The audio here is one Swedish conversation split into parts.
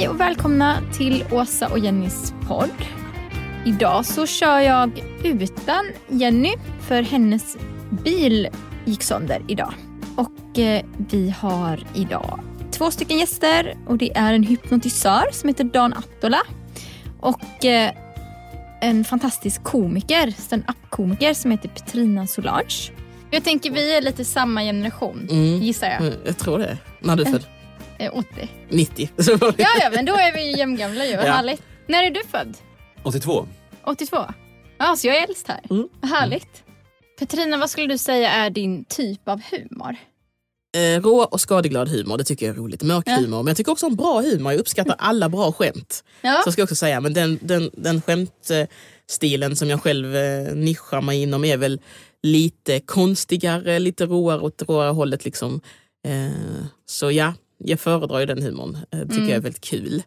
Hej och välkomna till Åsa och Jennys podd. Idag så kör jag utan Jenny för hennes bil gick sönder idag. Och eh, vi har idag två stycken gäster och det är en hypnotisör som heter Dan Attola och eh, en fantastisk komiker, stand-up-komiker som heter Petrina Solange. Jag tänker vi är lite samma generation, Mm. gissar jag. Mm, Jag tror det. När är du född? Eh, 80. 90. Så var det. Ja, ja, men då är vi ju jämngamla ju. Vad Ja. härligt. När är du född? 82. 82? Ja, så jag är äldst här. Mm. Vad härligt. Petrina, vad skulle du säga är din typ av humor? Eh, rå och skadeglad humor, det tycker jag är roligt. Mörk Ja. humor. Men jag tycker också om bra humor. Jag uppskattar alla bra skämt. Ja, Så ska jag också säga. Men den, den, den skämtstilen som jag själv eh, nischar mig inom är väl lite konstigare, lite råare åt råare hållet. Liksom. Eh, så ja, jag föredrar ju den humorn. Eh, tycker Mm. jag är väldigt kul.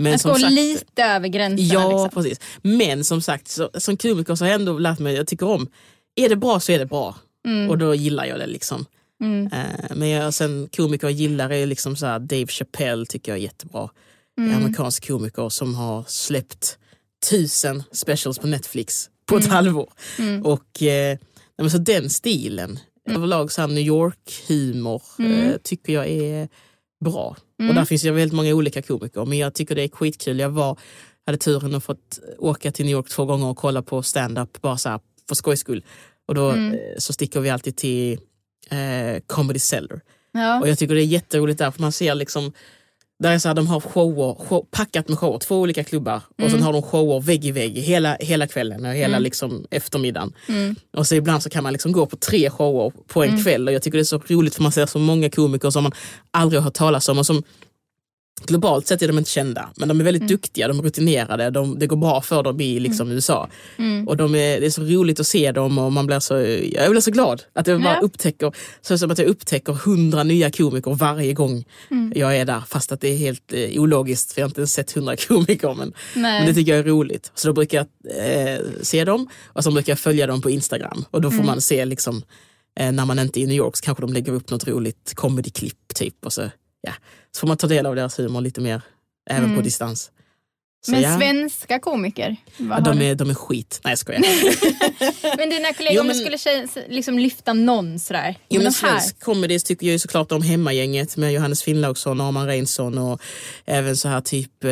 Men att gå lite över gränserna. Ja, liksom. precis. Men som sagt, så, som komiker så har jag ändå lärt mig, jag tycker om, är det bra så är det bra. Mm. Och då gillar jag det liksom. Mm. Eh, men jag, sen komiker jag gillar är liksom så här, Dave Chappelle tycker jag är jättebra. Mm. Amerikansk komiker som har släppt tusen specials på Netflix på ett Mm. halvår. Mm. Och men så den stilen, överlag så här New York-humor Mm. eh, tycker jag är bra. Mm. Och där finns ju väldigt många olika komiker men jag tycker det är skitkul. Jag var, hade turen att fått åka till New York två gånger och kolla på stand-up bara så här för skojs skull. Och då Mm. eh, så sticker vi alltid till eh, Comedy Cellar. Ja. Och jag tycker det är jätteroligt där för man ser liksom där är så här, de har shower, show, packat med shower, två olika klubbar och Mm. sen har de shower vägg i vägg hela, hela kvällen och hela Mm. liksom eftermiddagen. Mm. Och så ibland så kan man liksom gå på tre shower på en Mm. kväll och jag tycker det är så roligt för man ser så många komiker som man aldrig har hört talas om och som globalt sett är de inte kända men de är väldigt Mm. duktiga, de är rutinerade, de, det går bra för dem i liksom USA. Mm. Och de är, det är så roligt att se dem och man blir så, jag blir så glad att jag bara Ja. upptäcker, så som att jag upptäcker hundra nya komiker varje gång Mm. jag är där. Fast att det är helt eh, ologiskt för jag har inte ens sett hundra komiker. Men, men det tycker jag är roligt. Så då brukar jag eh, se dem och så brukar jag följa dem på Instagram. Och då får Mm. man se liksom, eh, när man inte är i New York så kanske de lägger upp något roligt comedy-klipp typ. Och så, ja. Så får man ta del av deras humor lite mer, även Mm. på distans. Så Men ja, svenska komiker? ja, de, är, de är skit. Nej jag skojar. Men dina kollegor, Jo, om du men- skulle liksom lyfta någon sådär. Jo, men men svensk comedy tycker jag ju såklart om Hemmagänget med Johannes Finnlaugsson, Arman Reinsson och även så här typ eh,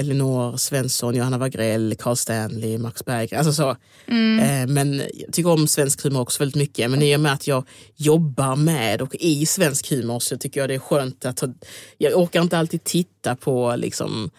Elinor Svensson, Johanna Wagrell, Carl Stanley, Max Berggren. Alltså så. Mm. Eh, men jag tycker om svensk humor också väldigt mycket. Men i och med att jag jobbar med och i svensk humor så tycker jag det är skönt att jag orkar inte alltid titta på liksom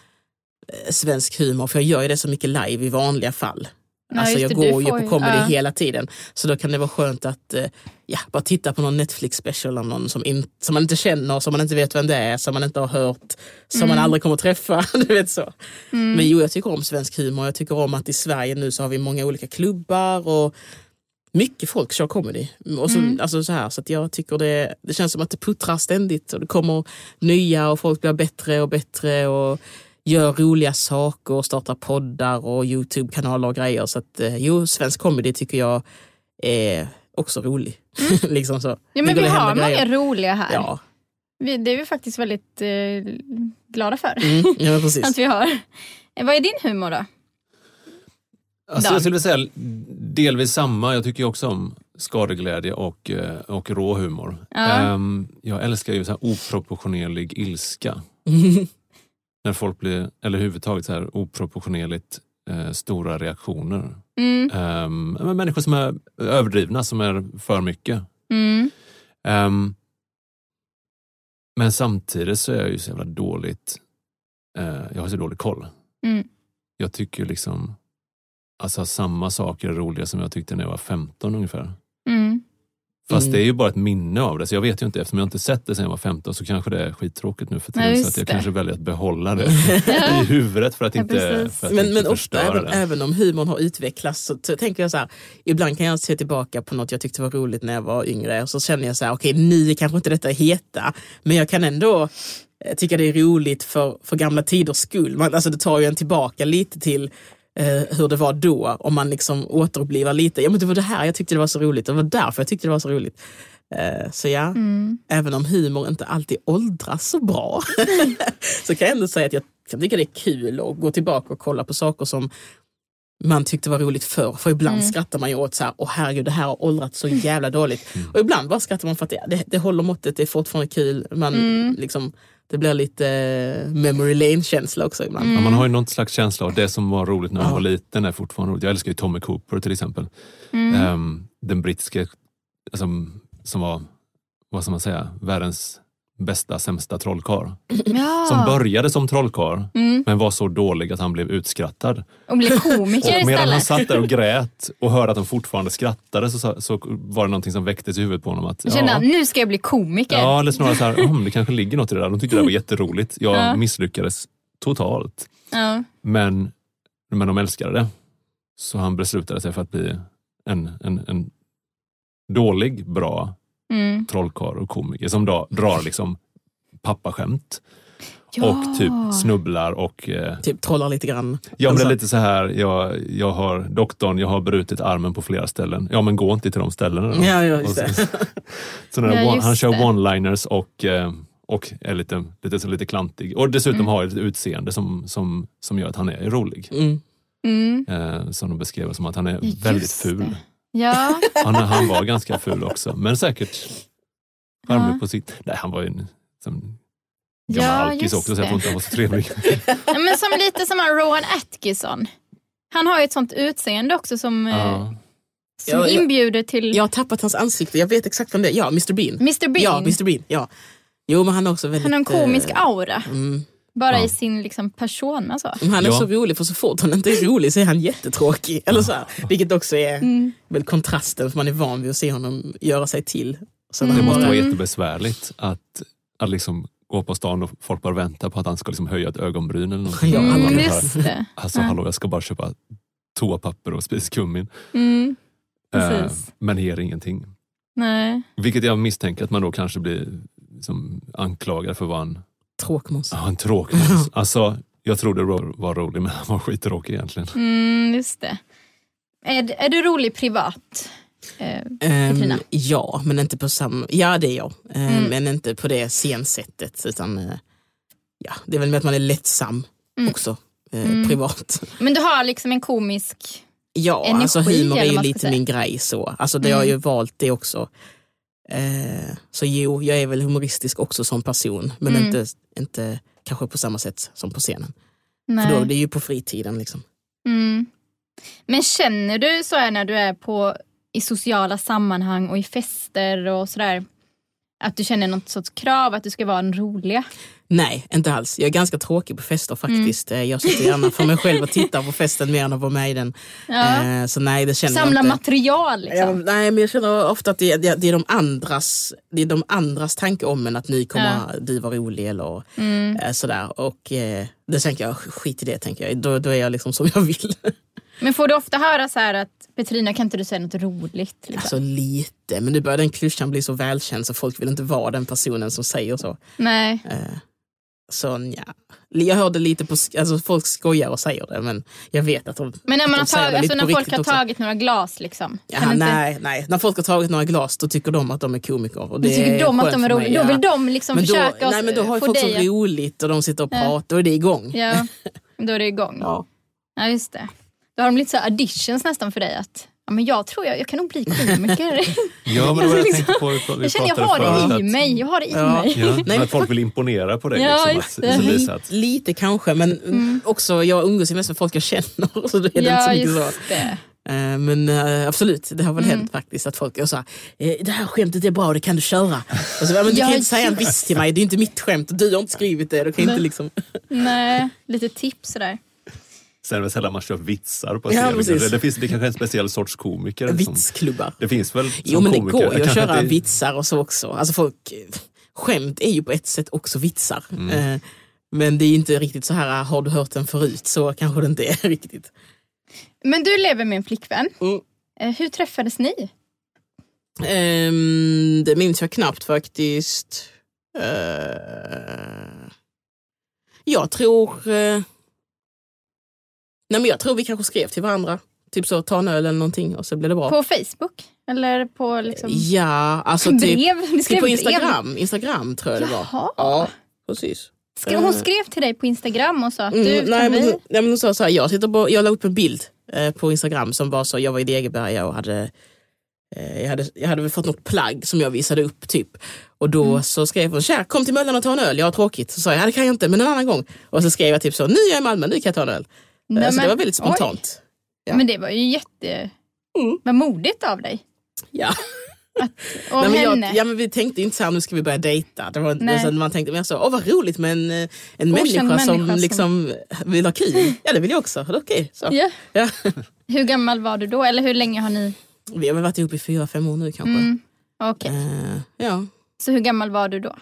svensk humor för jag gör ju det så mycket live i vanliga fall. Ja, alltså jag det, går ju på comedy ja. hela tiden. Så då kan det vara skönt att eh, ja, bara titta på någon Netflix special av någon som, in, som man inte känner, som man inte vet vem det är, som man inte har hört, som Mm. man aldrig kommer träffa. du vet så. Men jo, jag tycker om svensk humor. Jag tycker om att i Sverige nu så har vi många olika klubbar och mycket folk kör comedy. Och så, Mm. alltså så, här, så att jag tycker det, det känns som att det puttrar ständigt och det kommer nya och folk blir bättre och bättre och gör roliga saker och startar poddar och Youtube-kanaler och grejer. Så att eh, jo, svensk comedy tycker jag är också rolig. liksom så. Mm. Ja, men vi har många grejer. roliga här. Ja, Vi, det är vi faktiskt väldigt eh, glada för. mm, ja men precis. Att vi har. Eh, Vad är din humor då? Alltså, jag skulle säga delvis samma. Jag tycker också om skadeglädje och, eh, och rå humor. Ja. Ehm, jag älskar ju så här oproportionerlig ilska. När folk blir, eller överhuvudtaget så här oproportionerligt eh, stora reaktioner. Mm. Um, men människor som är överdrivna, som är för mycket. Mm. Ehm, men samtidigt så är jag ju så jävla dåligt, eh, jag har så dålig koll. Mm. Jag tycker liksom, alltså samma saker är roliga som jag tyckte när jag var 15 ungefär. Mm. Fast Mm. det är ju bara ett minne av det, så jag vet ju inte. Eftersom jag inte sett det sedan jag var 15 så kanske det är skittråkigt nu för tiden. så just att jag det. kanske väljer att behålla det i huvudet för att Ja, inte, precis. för att Men, inte men ofta, förstöra även, det. även om humorn har utvecklats, så tänker jag så här, ibland kan jag se tillbaka på något jag tyckte var roligt när jag var yngre och så känner jag så här, okej nu är kanske inte detta heta, men jag kan ändå eh, tycka det är roligt för, för gamla tiders skull. Man, alltså det tar ju en tillbaka lite till eh, hur det var då, om man liksom återupplivar lite. Ja men det var det här jag tyckte det var så roligt, och det var därför jag tyckte det var så roligt. Eh, så ja, Mm. även om humor inte alltid åldras så bra så kan jag ändå säga att jag kan tycka det är kul att gå tillbaka och kolla på saker som man tyckte var roligt förr. För ibland Mm. skrattar man ju åt så här, åh herregud det här har åldrats så jävla dåligt. Och ibland bara skrattar man för att det, det, det håller måttet, det är fortfarande kul. Man, Mm. liksom, det blir lite eh, memory lane-känsla också ibland. Ja, man har ju någon slags känsla av det som var roligt när man Ja. var liten är fortfarande roligt. Jag älskar ju Tommy Cooper till exempel. Mm. Ehm, den brittiske alltså, som var, vad ska man säga, världens bästa sämsta trollkarl. Ja. Som började som trollkarl Mm. men var så dålig att han blev utskrattad. Och bli komiker Och medan han satt där och grät och hörde att de fortfarande skrattade så, så, var det någonting som väcktes i huvudet på honom. Att, Jag kände ja, att nu ska jag bli komiker. ja, eller snarare så här, "Hmm, det kanske ligger något i det där. De tyckte det var jätteroligt. Jag Ja. misslyckades totalt. Ja. Men, men de älskade det. Så han beslutade sig för att bli en, en, en dålig, bra Mm. trollkarl och komiker som då drar liksom pappaskämt Ja. och typ snubblar och eh, Typ trollar lite grann. Ja, men det Alltså- är lite så här, jag, jag har doktorn, jag har brutit armen på flera ställen. Ja, men gå inte till de ställena då. Ja, ja, just Och det. så, så när Ja, one, han kör det. one-liners och, eh, och är lite, lite, så lite klantig. Och dessutom Mm. har ett utseende som, som, som gör att han är rolig. Mm. Mm. Eh, som de beskrev som att han är Just väldigt det. Ful. Ja. Han, han var ganska ful också, men säkert charmig Ja. på sitt... Nej, han var ju en som, gammal Ja, alkis också, så jag tror inte han var så trevlig. Ja, men som lite som Rowan Atkinson. Han har ju ett sånt utseende också som, eh, ja. som Ja, ja. inbjuder till Jag har tappat hans ansikte, jag vet exakt vem det är. Ja, Mr Bean. Mr Bean. Ja, Mr Bean. Ja. Jo, men han är också väldigt... Han har en komisk eh, aura. Mm. Bara Ja. i sin liksom, persona. Så. Men Han är Ja. så rolig för så fort han inte är rolig så är han jättetråkig. Eller så här. Vilket också är Mm. väl kontrasten för man är van vid att se honom göra sig till. Så Mm. Det måste bara, vara jättebesvärligt att, att liksom gå på stan och folk bara väntar på att han ska liksom höja ett ögonbryn eller någonting. Ja, Mm, alla kan just det. Alltså Ja. hallå, jag ska bara köpa toapapper och spiskummin. Mm. Eh, men ger ingenting. Nej. Vilket jag misstänker att man då kanske blir som anklagad för att vara en, Tråkmåns. ja, en tråkig människa. Alltså, jag trodde Ro var rolig men han var skittråkig egentligen. Mm, just det. Är, är du rolig privat? Eh? Um, ja, men inte på samma... Ja, det är jag. Mm. Men inte på det scensättet. Utan, eh, ja, det är väl med att man är lättsam Mm. också. eh, Mm. Privat. men du har liksom en komisk... Ja, Energi, alltså humor är ju lite säga. min grej. så. Alltså, det Jag har Mm. ju valt det också. Eh, så jo, jag är väl humoristisk också som person. Men Mm. inte, inte kanske på samma sätt som på scenen. Nej. För då, det är ju på fritiden. Liksom. Mm. Men känner du så här när du är på, i sociala sammanhang och i fester och sådär? Att du känner något sorts krav att du ska vara en roliga? Nej, inte alls. Jag är ganska tråkig på fester Mm. faktiskt. Eh, Jag sitter gärna för mig själv och tittar på festen mer än att vara med i den. Ja. Eh, Så nej, det känner Samla jag inte. material liksom. Ja, nej, men jag känner ofta att det, det, det, är de andras, det är de andras tanke om en att ni kommer du vara rolig eller Mm. eh, sådär. Och det tänker jag, skit i det tänker jag. Då, då är jag liksom som jag vill. Men får du ofta höra så här att Petrina kan inte du säga något roligt? Liksom? Alltså lite, men nu börjar den klyschan bli så välkänd så folk vill inte vara den personen som säger så. Nej. Eh, så ja. Jag hörde lite på, alltså folk skojar och säger det men jag vet att de Men när, man de har det alltså när folk har också. tagit några glas liksom. Ja, kan du inte, nej, nej, när folk har tagit några glas då tycker de att de är komiker. Och då det tycker är de att de är roliga. Då ja. vill de liksom men då, försöka nej, men då har ju folk så att- roligt och de sitter och Ja. pratar och det är igång. Ja, då är det igång. Ja. Ja. just det. Då har de lite så här auditions nästan för dig att ja, men jag tror jag, jag kan nog bli komiker. Ja, men det jag tänkte på. Vi, jag känner jag har det i att- mig. Jag har det i Ja. mig. Ja, Nej, att folk vill imponera på dig. Ja, liksom, att, det. så Li- visa att, Lite kanske men också jag umgås ju mest med folk jag känner. Så då är det inte Ja, så mycket just så. det. Eh, Men eh, absolut, det har väl Mm. hänt faktiskt att folk här, eh, det här skämtet är bra, det kan du köra. Och så, ja, men du Ja, kan inte säga en viss till mig, det är inte mitt skämt och du har inte skrivit det. Då kan jag inte Nej. liksom... Nej, lite tips sådär. Sen är det sällan man kör vitsar på Ja, scen. precis. det, det, finns, det kanske är en speciell sorts komiker. Som, Vitsklubbar. det finns väl som Jo men det komiker. går ju att köra inte- vitsar och så också. Alltså folk, skämt är ju på ett sätt också vitsar. Eh, Men det är inte riktigt så här, har du hört den förut? Så kanske det inte är riktigt. Men du lever med en flickvän. Mm. Eh, Hur träffades ni? Ehm, det minns jag knappt faktiskt. Eh, jag tror... eh, nej men jag tror vi kanske skrev till varandra. Typ så, ta en öl eller någonting och så blev det bra. På Facebook? Eller på liksom... Ja, alltså typ, brev? Typ på brev. Instagram. Instagram tror jag det var. Ja, precis. Skrev, hon skrev till dig på Instagram och sa att du, Mm, kan nej, men, vi... hon- nej, men hon sa så här, jag, sitter på, jag la upp en bild eh, på Instagram som var så, jag var i Degeberga och hade, eh, jag, hade, jag hade väl fått något plagg som jag visade upp typ. Och då Mm. så skrev hon, tja kom till Möllan och ta en öl, jag har tråkigt. Så sa jag, ja, det kan jag inte men en annan gång. Och så skrev jag typ så, nu är jag i Malmö, nu kan jag ta en öl. Nej, Eh, så det men- var väldigt spontant. Ja. Men det var ju jätte... Mm. Vad modigt av dig. Ja. Och Nej, men henne. jag, ja, men vi tänkte inte så här, nu ska vi börja dejta. Det var, Nej. man tänkte mer så, åh vad roligt med en, eh, en Okänd människa, som, människa som- liksom vill ha kul. Ja det vill jag också, okej. så. Ja. Ja. Hur gammal var du då? Eller hur länge har ni... Vi har väl varit ihop i fyra, fem år nu kanske. Mm. Okej, Eh, ja, så hur gammal var du då?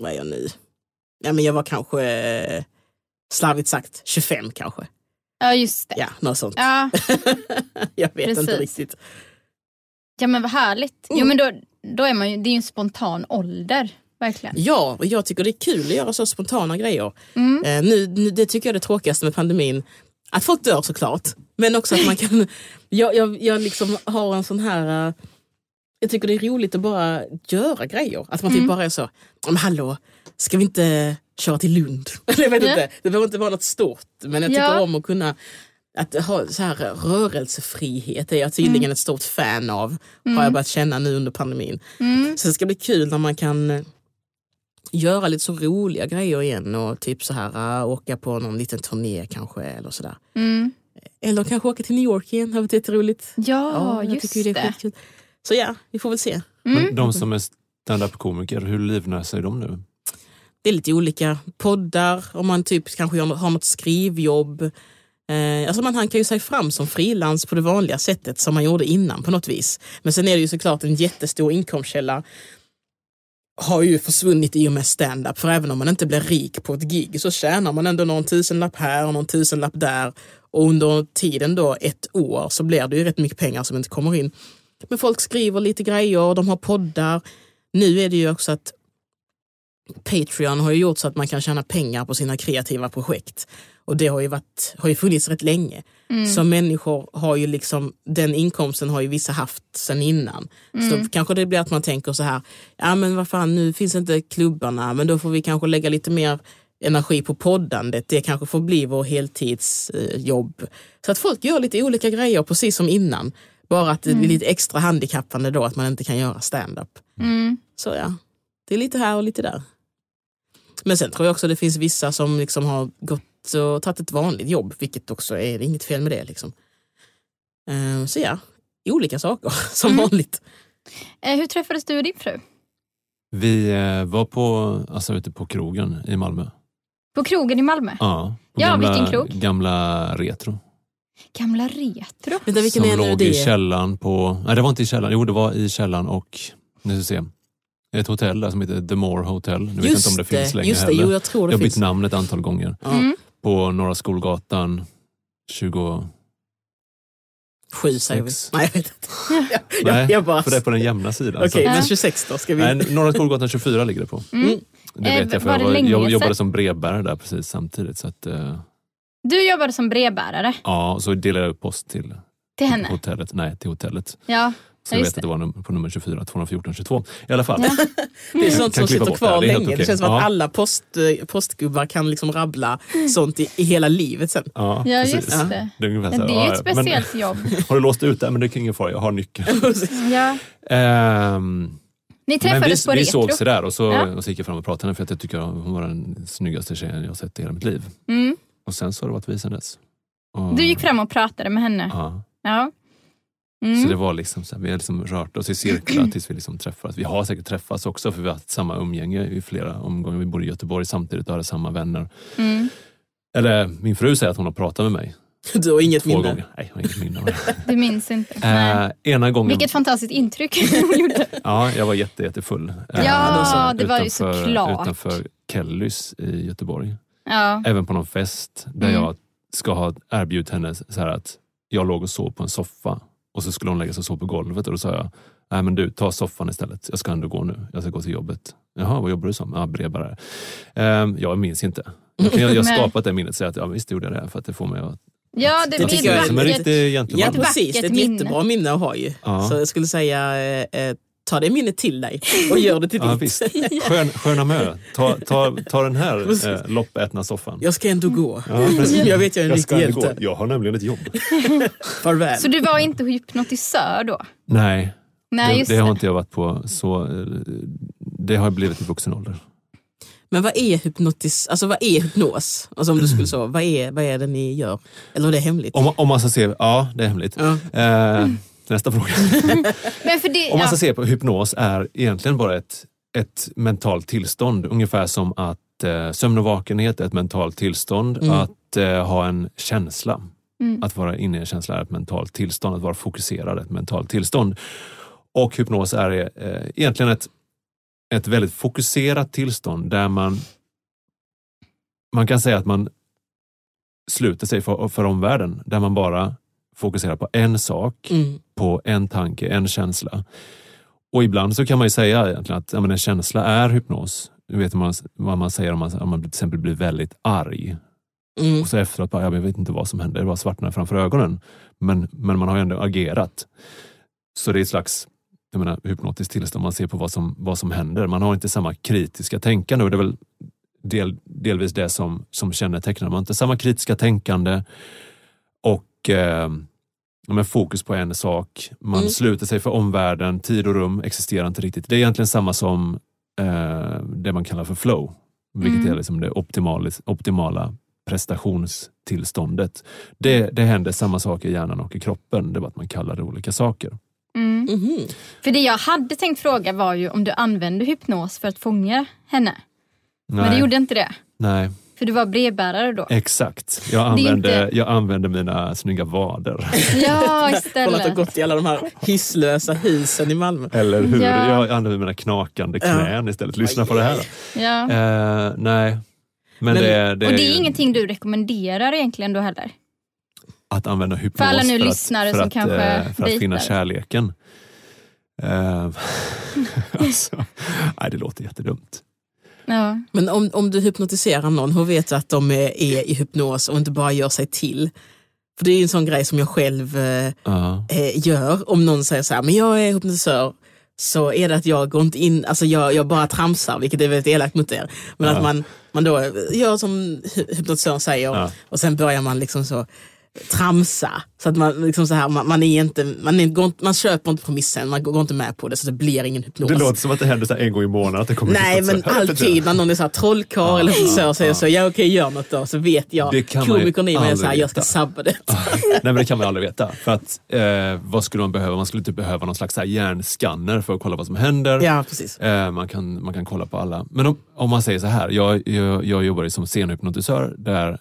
vad är jag nu? Ja, men jag var kanske, slarvigt sagt, 25 kanske. Ja, just det. Ja, något sånt. Ja, jag vet inte precis. riktigt. ja men vad härligt. Jo, Mm. men då, då är man ju, det är ju en spontan ålder. Verkligen. Ja, och jag tycker det är kul att göra så spontana grejer. Mm. Eh, nu, nu, det tycker jag är det tråkigaste med pandemin. Att folk dör såklart, men också att man kan... jag, jag, jag liksom har en sån här... eh, jag tycker det är roligt att bara göra grejer. Att man typ Mm. bara är så, men hallå, ska vi inte köra till Lund? Jag vet Ja. inte, det behöver inte vara något stort. Men jag tycker Ja. om att kunna att ha så här rörelsefrihet är jag tydligen ett stort fan av. Har jag börjat känna nu under pandemin. Mm. Så det ska bli kul när man kan eh, göra lite så roliga grejer igen och typ så här äh, åka på någon liten turné kanske eller sådär. Mm. Eller kanske åka till New York igen, det har varit jätteroligt. Ja, jag just tycker det är skitkul. Så ja, vi får väl se. Mm. Men de som är stand-up-komiker, hur livnär sig de nu? Det är lite olika poddar, om man typ kanske har något skrivjobb. Eh, alltså man hankar ju sig fram som frilans på det vanliga sättet som man gjorde innan på något vis. Men sen är det ju såklart en jättestor inkomstkälla har ju försvunnit i och med stand-up. För även om man inte blir rik på ett gig så tjänar man ändå någon tusenlapp här och någon tusenlapp där. Och under tiden då, ett år, så blir det ju rätt mycket pengar som inte kommer in. Men folk skriver lite grejer, de har poddar. Nu är det ju också att Patreon har ju gjort så att man kan tjäna pengar på sina kreativa projekt. Och det har ju, varit, har ju funnits rätt länge. Så människor har ju liksom, den inkomsten har ju vissa haft sen innan. Så då kanske det blir att man tänker så här, ja men vad fan nu finns inte klubbarna, men då får vi kanske lägga lite mer energi på poddandet. Det kanske får bli vår heltidsjobb. Så att folk gör lite olika grejer precis som innan. Bara att det blir lite extra handikappande då att man inte kan göra stand-up. Mm. Så ja, det är lite här och lite där. Men sen tror jag också det finns vissa som liksom har gått och tagit ett vanligt jobb, vilket också är inget fel med det. Liksom. Eh, Så ja, olika saker som Mm. vanligt. Eh, hur träffades du och din fru? Vi eh, var på, alltså ute på krogen i Malmö. På krogen i Malmö? Ja, på Ja, gamla, vilken krog? Gamla Retro. Gamla Retro? Vänta, vilken som låg i det? källaren på, nej det var inte i källaren, jo det var i källaren och, nu ska vi se, ett hotell där som heter The More Hotel. Nu vet jag inte om det finns längre just det, heller. jo, jag tror jag det har bytt finns. namn ett antal gånger. Mm. På Norra Skolgatan 20... Sju säger vi. Nej, jag vet inte. Jag, Nej, jag, bara... för det är på den jämna sidan. Okej, så- men 26 då ska vi... Nej, Norra Skolgatan 24 ligger det på. Mm. Det Eh, vet jag för var jag, det var, jag jobbade som brevbärare där precis samtidigt. Så att, eh, Du jobbade som brevbärare ja, och så delade jag ut post till till henne? hotellet. Nej, till hotellet. Ja, Så Ja, jag vet att det var num- på nummer 24, 214, 22. I alla fall. Ja. Det är sånt Kan som sitter kvar det, det länge. Det känns som att alla post, eh, postgubbar kan liksom rabbla sånt i, i hela livet sen. Ja, ja just det. Det är, ungefär Men det är ju ett speciellt jobb. Men, har du låst ut det? Men det är ingen fara, jag har nyckeln. Ja. Ehm, Ni men vi, träffades på vi Retro? sågs där och så, Ja. och så gick jag fram och pratade med henne för att jag tycker hon var den snyggaste tjejen jag har sett i hela mitt liv. Mm. Och sen så har det varit vi sen dess. Och, Du gick fram och pratade med henne? Ja. Ja. Så Mm. det var liksom så här, vi har liksom rört oss i cirklar tills vi liksom träffades. Vi har säkert träffats också för vi har haft samma umgänge i flera omgångar. Vi bor i Göteborg samtidigt och hade samma vänner. Mm. Eller min fru säger att hon har pratat med mig Du har inget två minne. gånger. Nej, jag har inget minne. Du minns inte? Eh, ena gången, Vilket fantastiskt intryck hon gjorde. ja, jag var jätte, jättefull. Eh, Ja, då det var ju såklart. Utanför Kellys i Göteborg. Ja. Även på någon fest där Mm. jag ska ha erbjudit henne så här att jag låg och sov på en soffa och så skulle hon lägga sig och sova på golvet och då sa jag Nej men du, ta soffan istället. Jag ska ändå gå nu. Jag ska gå till jobbet. Jaha, vad jobbar du som? Ja, brevbärare. Um, jag minns inte. Jag, har skapat det minnet och säger att ja, visst gjorde jag det för att det får mig att Ja, det, Det blir ett är som en vackert. riktig gentleman. Ja Ett precis, det är ett vackert minne. jättebra minne att ha ju. Ja. Så jag skulle säga, eh, eh, ta det minnet till dig och gör det till Ja, ditt. visst. Skön, sköna Mö, ta, ta, ta den här eh, loppätna soffan. Jag ska ändå gå. Ja. Jag vet jag är en Jag riktig hjälte. Jag har nämligen ett jobb. Farväl. Så du var inte hypnotisör då? Nej, Nej, det, just det det. har inte jag varit på. Så, eh, det har blivit i vuxen ålder. Men vad är hypnotis, alltså vad är hypnos? Alltså om du skulle så, vad är, vad är det ni gör? Eller är det hemligt? Om, om man ska se, ja det är hemligt. Ja. Eh, nästa fråga. Det, Om man ska ja. se på hypnos är egentligen bara ett, ett mentalt tillstånd. Ungefär som att eh, sömn och vakenhet är ett mentalt tillstånd. Mm. Att eh, ha en känsla. Mm. Att vara inne i en känsla är ett mentalt tillstånd. Att vara fokuserad är ett mentalt tillstånd. Och hypnos är eh, egentligen ett, ett väldigt fokuserat tillstånd där man man kan säga att man sluter sig för, för omvärlden. Där man bara fokuserar på en sak Mm. på en tanke, en känsla. Och ibland så kan man ju säga egentligen att ja, men en känsla är hypnos. Du vet man, vad man säger om man, om man till exempel blir väldigt arg. Mm. Och så efteråt bara, ja, jag vet inte vad som hände, det bara svartnade framför ögonen. Men, men man har ju ändå agerat. Så det är ett slags jag menar, hypnotiskt tillstånd, man ser på vad som, vad som händer. Man har inte samma kritiska tänkande och det är väl del, delvis det som, som kännetecknar. Man har inte samma kritiska tänkande och eh, men fokus på en sak. Man Mm. sluter sig för omvärlden, tid och rum existerar inte riktigt. Det är egentligen samma som eh, det man kallar för flow, vilket Mm. är liksom det optimala, optimala prestationstillståndet. Det, det händer samma sak i hjärnan och i kroppen, det är bara att man kallar det olika saker. Mm. Mhm. För det jag hade tänkt fråga var ju om du använde hypnos för att fånga henne. Nej, Men du gjorde inte det. nej För du var brevbärare då. exakt. Jag använde, inte- jag använde mina snygga vader. Ja, Från att ha istället. gått i alla de här hisslösa husen i Malmö. Eller hur? Ja. Jag använde mina knakande Ja. knän istället. Lyssna på det här. Ja. Eh, nej. Men, Men- det, det Och det ju är ingenting du rekommenderar egentligen då heller? att använda hypnos För alla nu att- lyssnare för som att, kanske eh, För att finna kärleken. Eh, alltså, nej, det låter jättedumt. Ja. Men om, om du hypnotiserar någon, hur vet du att de är, är i hypnos och inte bara gör sig till? För det är ju en sån grej som jag själv eh, Ja. eh, gör. Om någon säger så här, men jag är hypnotisör, så är det att jag går inte in, alltså jag, jag bara tramsar, vilket är väldigt elakt mot er. Men Ja. att man, man då gör som hy- hypnotisören säger Ja. och sen börjar man liksom så tramsa. Så att man, liksom så här, man, man, är inte, man, är, går man köper inte premissen, man går inte med på det så det blir ingen hypnos. Det låter som att det händer så en gång i månaden. Att det kommer Nej men alltid när någon är så här trollkarl Ja, eller frisör ja, säger ja. så, ja okej gör något då, så vet jag. Komikern i mig är så här, jag ska sabba det. Nej men det kan man aldrig veta. För att, eh, vad skulle man behöva? Man skulle typ behöva någon slags hjärnskanner för att kolla vad som händer. Ja precis. Eh, man, kan, man kan kolla på alla. Men om, om man säger så här, jag, jag, jag jobbar ju som scenhypnotisör där,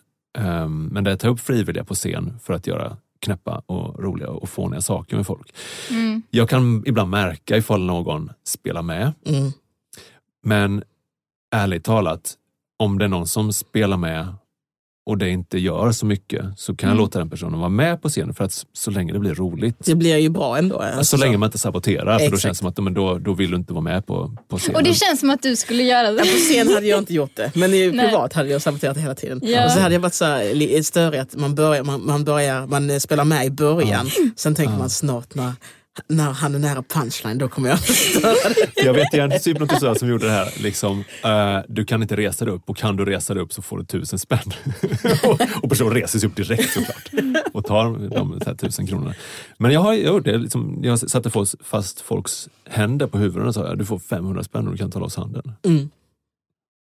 men där jag tar upp frivilliga på scen för att göra knäppa och roliga och fåniga saker med folk. Mm. Jag kan ibland märka ifall någon spelar med, Mm. men ärligt talat, om det är någon som spelar med och det inte gör så mycket så kan jag Mm. låta den personen vara med på scenen för att så länge det blir roligt. Det blir ju bra ändå. alltså, så länge man inte saboterar, för då Exakt. känns det som att men då, då vill du inte vara med på, på scenen. Och det känns som att du skulle göra Ja, det. på scen hade jag inte gjort det, men i privat hade jag saboterat det hela tiden. Ja. Och så hade jag varit så här, störig att man, börjar, man, man, börjar, man eh, spelar med i början, sen tänker man snart när, när han är nära punchline, då kommer jag förstöra det. Jag vet ju en hypnotisör som gjorde det här. Liksom, eh, du kan inte resa dig upp och kan du resa dig upp så får du tusen spänn. och, och personen reser sig upp direkt såklart och tar de här, tusen kronorna. Men jag har jag gjort det. Liksom, jag satte fast- fast folks händer på huvuden och sa du får 500 spänn och du kan ta loss handen. Mm.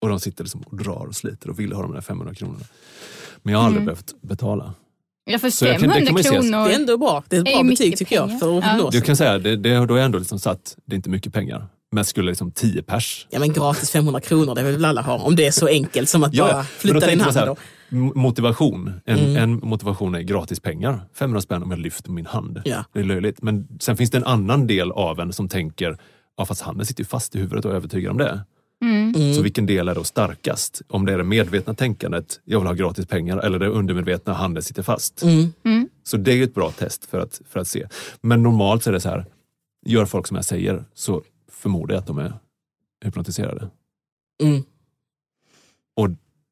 Och de sitter liksom och drar och sliter och vill ha de där 500 kronorna. Men jag har aldrig Mm. behövt betala. Jag får Så jag kan- det 500 kan man ju se- kronor. Det är ändå bra, det är ett är bra betyg tycker jag pengar. för Ja. hypnos. Jag kan säga, det, det, då har jag ändå liksom satt, det är inte mycket pengar, men skulle liksom 10 pers Ja men gratis 500 kronor, det vill väl alla ha, om det är så enkelt som att Ja, bara ja. Flytta din hand. så här, Motivation. En, Mm. en motivation är gratis pengar. 500 spänn om jag lyfter min hand. Ja. Det är löjligt. Men sen finns det en annan del av en som tänker, ja fast handen sitter ju fast i huvudet och är övertygad om det. Mm. Så vilken del är då starkast? Om det är det medvetna tänkandet, jag vill ha gratis pengar, eller det undermedvetna, handen sitter fast. Mm. Mm. Så det är ett bra test för att, för att se. Men normalt så är det så här, gör folk som jag säger så förmodar jag att de är hypnotiserade. Mm.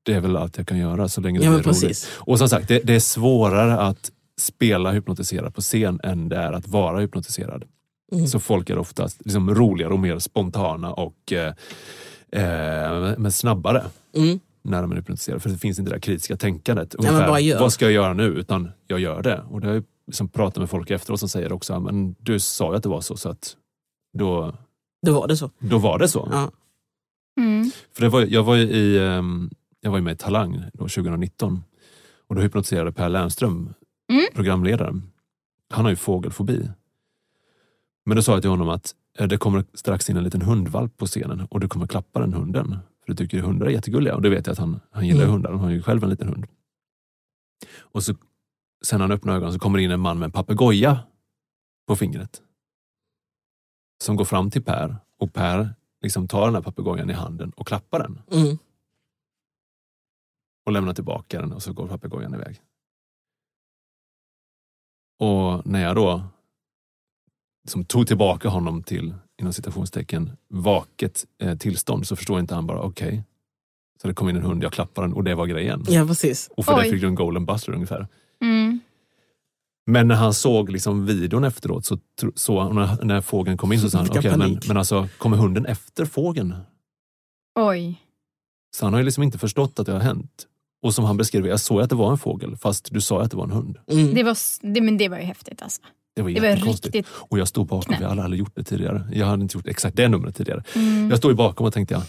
det är väl allt jag kan göra så länge det Ja, är men roligt. precis. Och som sagt, det, det är svårare att spela hypnotiserad på scen än det är att vara hypnotiserad. Mm. Så folk är oftast liksom roligare och mer spontana och eh, eh, men snabbare Mm. när de är hypnotiserade. För det finns inte det där kritiska tänkandet. Ungefär, bara gör. Vad ska jag göra nu? Utan jag gör det. Och det har jag liksom pratat med folk efteråt som säger också, men du sa ju att det var så, så att då, Då var det så. då var det så. Ja. Mm. För det var, jag var ju i, ehm, jag var ju med i Talang då, 2019 och då hypnotiserade Per Lernström, Mm. programledaren. Han har ju fågelfobi. Men då sa jag till honom att det kommer strax in en liten hundvalp på scenen och du kommer klappa den hunden. För du tycker hundar är jättegulliga och det vet jag att han, han gillar Mm. hundar. Han har ju själv en liten hund. Och så, sen han öppnar ögonen så kommer det in en man med en papegoja på fingret. Som går fram till Per och Per liksom tar den här papegojan i handen och klappar den Mm. och lämnar tillbaka den och så går papegojan iväg. Och när jag då som tog tillbaka honom till inom citationstecken vaket eh, tillstånd så förstår inte han bara okej. Så det kom in en hund, jag klappade den och det var grejen. ja, precis. Och för Oj. det fick du en golden buzzer ungefär. Mm. Men när han såg liksom videon efteråt, så, så när, när fågeln kom in så sa han, okej men, panik. men alltså kommer hunden efter fågeln? Oj. Så han har ju liksom inte förstått att det har hänt. Och som han beskrev, jag såg att det var en fågel fast du sa att det var en hund. Mm. Det var, det, men det var ju häftigt alltså. Det var Det var riktigt... Och jag stod bakom, jag hade aldrig gjort det tidigare. Jag hade inte gjort exakt det numret tidigare. Mm. Jag stod ju bakom och tänkte, jag,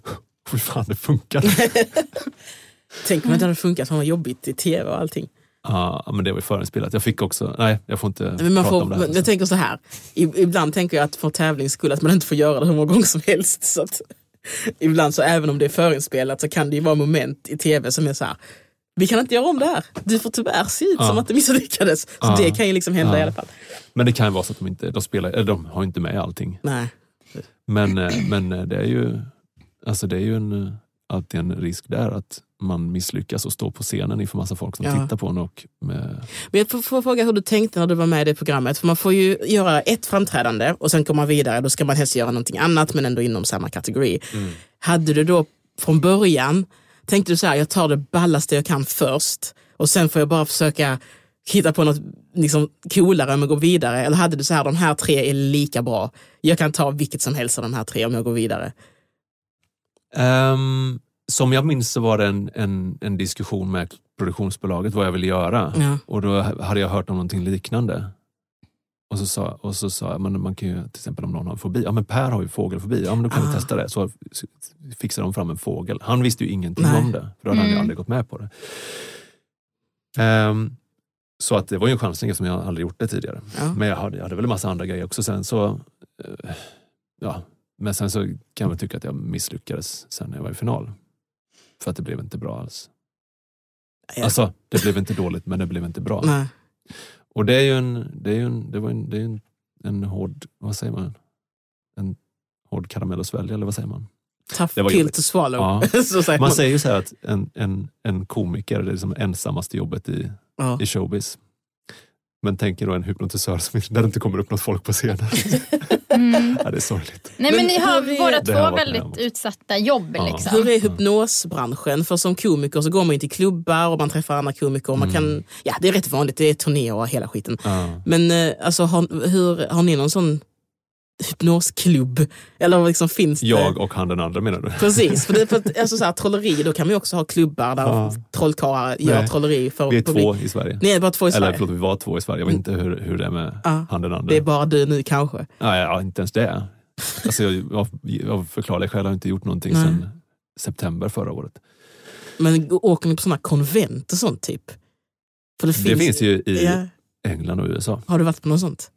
hur fan det funkar. Tänk om det hade funkat, fan vad jobbigt i tv och allting. Ja, men det var ju förinspelat. Jag fick också, nej jag får inte Men man prata får, om det här. jag tänker så här, ibland tänker jag att för tävlings skull att man inte får göra det hur många gånger som helst. Så att, ibland så även om det är förinspelat så kan det ju vara moment i tv som är så här, vi kan inte göra om det här. Du får tyvärr se ut Ja. som att det misslyckades. Så Ja. det kan ju liksom hända Ja. i alla fall. Men det kan ju vara så att de inte, de spelar, eller de har inte med allting. Nej. Men, eh, men eh, det är ju, alltså det är ju en, eh, alltid en risk där att man misslyckas och står på scenen inför massa folk som Ja. tittar på en. Och med, Men jag får, får fråga hur du tänkte när du var med i det programmet. För man får ju göra ett framträdande och sen kommer man vidare. Då ska man helst göra någonting annat men ändå inom samma kategori. Hade du då från början, tänkte du så här, jag tar det ballaste jag kan först och sen får jag bara försöka hitta på något liksom, coolare men gå vidare? Eller hade du så här, de här tre är lika bra. Jag kan ta vilket som helst av de här tre om jag går vidare. Ehm, som jag minns så var det en, en, en diskussion med produktionsbolaget vad jag ville göra. Ja. Och då hade jag hört om någonting liknande. Och så sa, och så sa jag, men man kan ju till exempel om någon har en fobi, ja men Per har ju fågelfobi, ja men då kan Ah. vi testa det. Så fixade de fram en fågel. Han visste ju ingenting Nej. om det, för då hade han ju Mm. aldrig gått med på det. Ehm, så att det var ju en chansning som jag aldrig gjort det tidigare. Ja. Men jag hade, jag hade väl en massa andra grejer också sen så, eh, ja. Men sen så kan jag väl tycka att jag misslyckades sen när jag var i final. För att det blev inte bra alls. Ja. Alltså, det blev inte dåligt men det blev inte bra. Nej. Och det är ju en, det är ju en, det var en, det är en, en hård, vad säger man? En hård karamell att svälja eller vad säger man? Tough Det var pill to swallow. Ja. säger Man man. säger ju så här att en, en, en komiker det är liksom ensammaste jobbet i, Ja. i showbiz. Men tänk er då en hypnotisör som, där det inte kommer upp något folk på scenen. Mm. ja, det är sorgligt. Nej men ni har båda två väldigt utsatta jobb Ja. liksom. Hur är hypnosbranschen? För som komiker så går man ju till klubbar och man träffar andra komiker. Och man Mm. kan, ja, det är rätt vanligt, det är turnéer och hela skiten. Ja. Men eh, alltså, har, hur, har ni någon sån hypnosklubb? Eller liksom finns det? Jag och han den andra menar du? Precis, för, det, för att, alltså, så här, trolleri, då kan ju också ha klubbar där Ja. trollkarlar gör Nej. trolleri. För Vi är två i Sverige. Är bara två i Eller Sverige? förlåt, vi var två i Sverige. Jag vet inte hur, hur det är med Ja. han den andra. Det är bara du nu kanske? Ja, ja, inte ens det. Alltså, jag, av, av förklarliga skäl har jag inte gjort någonting Nej. sedan september förra året. Men åker ni på såna konvent och sånt typ? För det, Det finns ju i Ja. England och USA. Har du varit på något sånt?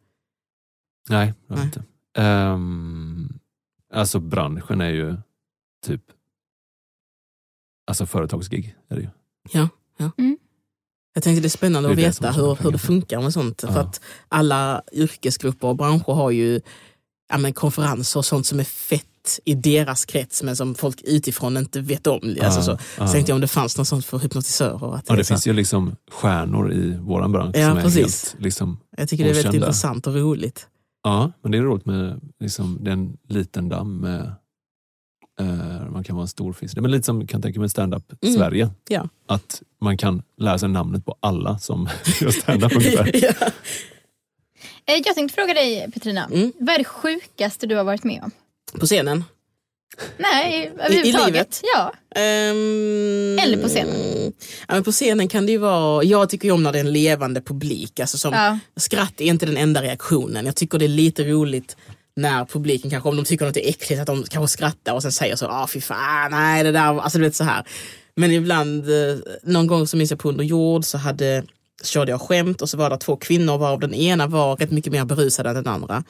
Nej, har jag Nej. inte. Um, alltså branschen är ju typ Alltså företagsgig är det ju. Jag tänkte det är spännande Det är att det veta tjänar hur, hur det funkar med sånt. För Ja. att alla yrkesgrupper och branscher har ju ja, men konferenser och sånt som är fett i deras krets men som folk utifrån inte vet om. Alltså, så. ja. Så tänkte jag om det fanns något sånt för hypnotisörer. Att Ja, det finns ju liksom stjärnor i våran bransch Ja, som är precis. helt liksom, Jag tycker det är väldigt intressant och roligt. Ja, men det är roligt med liksom, det är en liten damm med eh, man kan vara en stor fisk. Det är lite som kan tänka mig stand-up Mm. Sverige. Ja. Att man kan lära sig namnet på alla som gör stand-up ungefär. ja. Eh, Jag tänkte fråga dig Petrina, Mm. vad är det sjukaste du har varit med om? På scenen. Nej, överhuvudtaget. livet? Ja. Ehm, Eller på scenen. Ja, men på scenen kan det ju vara, jag tycker ju om när det är en levande publik. Alltså som, Ja. Skratt är inte den enda reaktionen. Jag tycker det är lite roligt när publiken kanske, om de tycker något är äckligt, att de kanske skrattar och sen säger så, ah fy fan, nej det där, alltså du vet så här. Men ibland, eh, någon gång så minns jag på Under jord så hade, körde jag skämt och så var det två kvinnor varav den ena var rätt mycket mer berusad än den andra.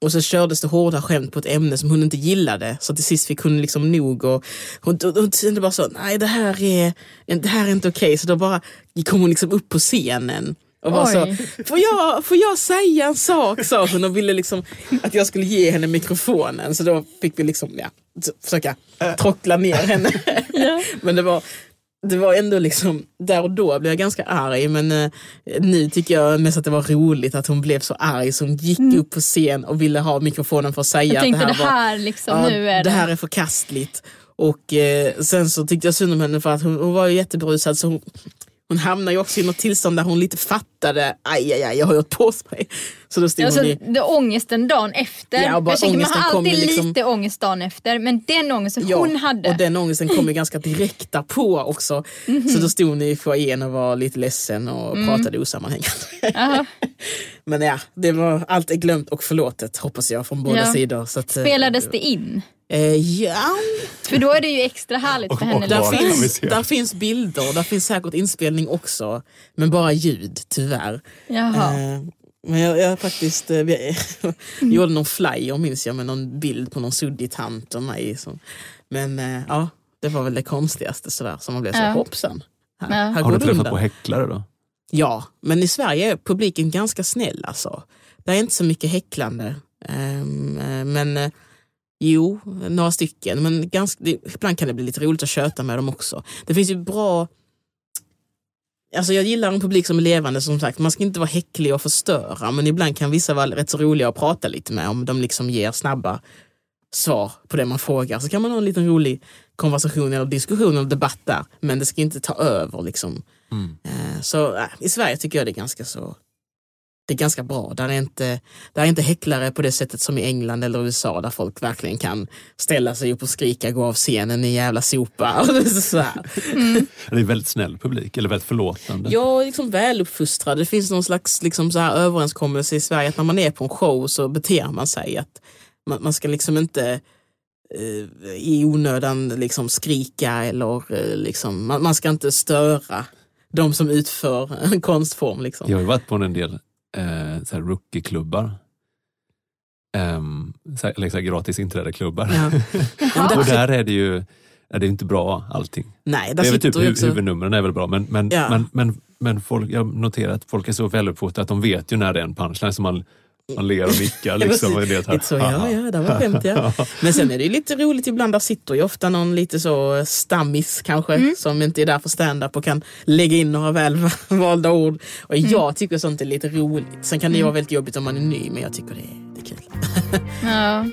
Och så kördes det hårda skämt på ett ämne som hon inte gillade. Så till sist fick hon liksom nog och hon, hon, hon kände bara så, nej det här är, det här är inte okej. Så då bara kom hon liksom upp på scenen. Och var så, får jag, får jag säga en sak? sa hon och ville liksom att jag skulle ge henne mikrofonen. Så då fick vi liksom, ja, försöka trockla ner henne. Men det var, det var ändå liksom, där och då blev jag ganska arg men eh, nu tycker jag mest att det var roligt att hon blev så arg så hon gick upp på scen och ville ha mikrofonen för att säga Jag att det det här var här liksom, Ja, nu är det. här är förkastligt. Och eh, sen så tyckte jag synd om henne för att hon, hon var ju jätteberusad så hon, hon hamnade ju också i något tillstånd där hon lite fattade, aj aj aj, jag har gjort på mig. Så då stod Alltså, hon i, det ångesten dagen efter. Ja, bara jag tänker man har alltid liksom- lite ångest dagen efter men den ångesten ja, hon hade. och den ångesten kom ju ganska direkt därpå också. Mhm. Så då stod hon i foajén och var lite ledsen och Mm. pratade osammanhängande. Men ja, det var, allt är glömt och förlåtet hoppas jag från båda Ja. sidor. Så att, eh, Spelades det in? Eh, ja, För då är det ju extra härligt Och- för henne. och Där finns, där finns bilder, där finns säkert inspelning också. Men bara ljud, tyvärr. Jaha. Eh, men jag, jag faktiskt eh, gjorde någon flyer minns jag med någon bild på någon suddig tant och mig. Som, men eh, ja, det var väl det konstigaste sådär som man blev så Ja. hoppsan. Här, Ja. här Har du träffat undan. på häcklare då? Ja, men i Sverige är publiken ganska snäll alltså. Det är inte så mycket häcklande. Ehm, men eh, jo, några stycken. Men ganska, det, ibland kan det bli lite roligt att köta med dem också. Det finns ju bra... Alltså jag gillar en publik som är levande som sagt. Man ska inte vara häcklig och förstöra men ibland kan vissa vara rätt så roliga att prata lite med om de liksom ger snabba svar på det man frågar. Så kan man ha en liten rolig konversation eller diskussion eller debatt där. Men det ska inte ta över liksom. Mm. Eh, Så äh, i Sverige tycker jag det är ganska så det är ganska bra. Där är, inte, där är inte häcklare på det sättet som i England eller USA där folk verkligen kan ställa sig upp och skrika gå av scenen i jävla sopa. så här. Det är väldigt snäll publik, eller väldigt förlåtande. Jag är liksom väluppfostrad. Det finns någon slags liksom så här överenskommelse i Sverige att när man är på en show så beter man sig. att Man, man ska liksom inte eh, i onödan liksom skrika eller eh, liksom, man, man ska inte störa de som utför en konstform. Liksom. Jag har ju varit på en del eh, rookie-klubbar. Ehm, så här, eller så här gratis inträdeklubbar. Ja. Och där, är det ju är det är inte bra allting. nej, där Jag vet sitter typ hu- också... huvudnumren är väl bra men, men, Ja. men, men, men folk, jag noterar att folk är så väluppfostrade att de vet ju när det är en punchline så man, man ler och nickar. Liksom, och det är Lite så, ja, ja, det var skämt ja. Men sen är det ju lite roligt ibland, där sitter ju ofta någon lite så stammis kanske, Mm. som inte är där för stand-up och kan lägga in några väl valda ord. Och Mm. jag tycker sånt är lite roligt. Sen kan det ju vara väldigt jobbigt om man är ny, men jag tycker det är, det är kul. Ja.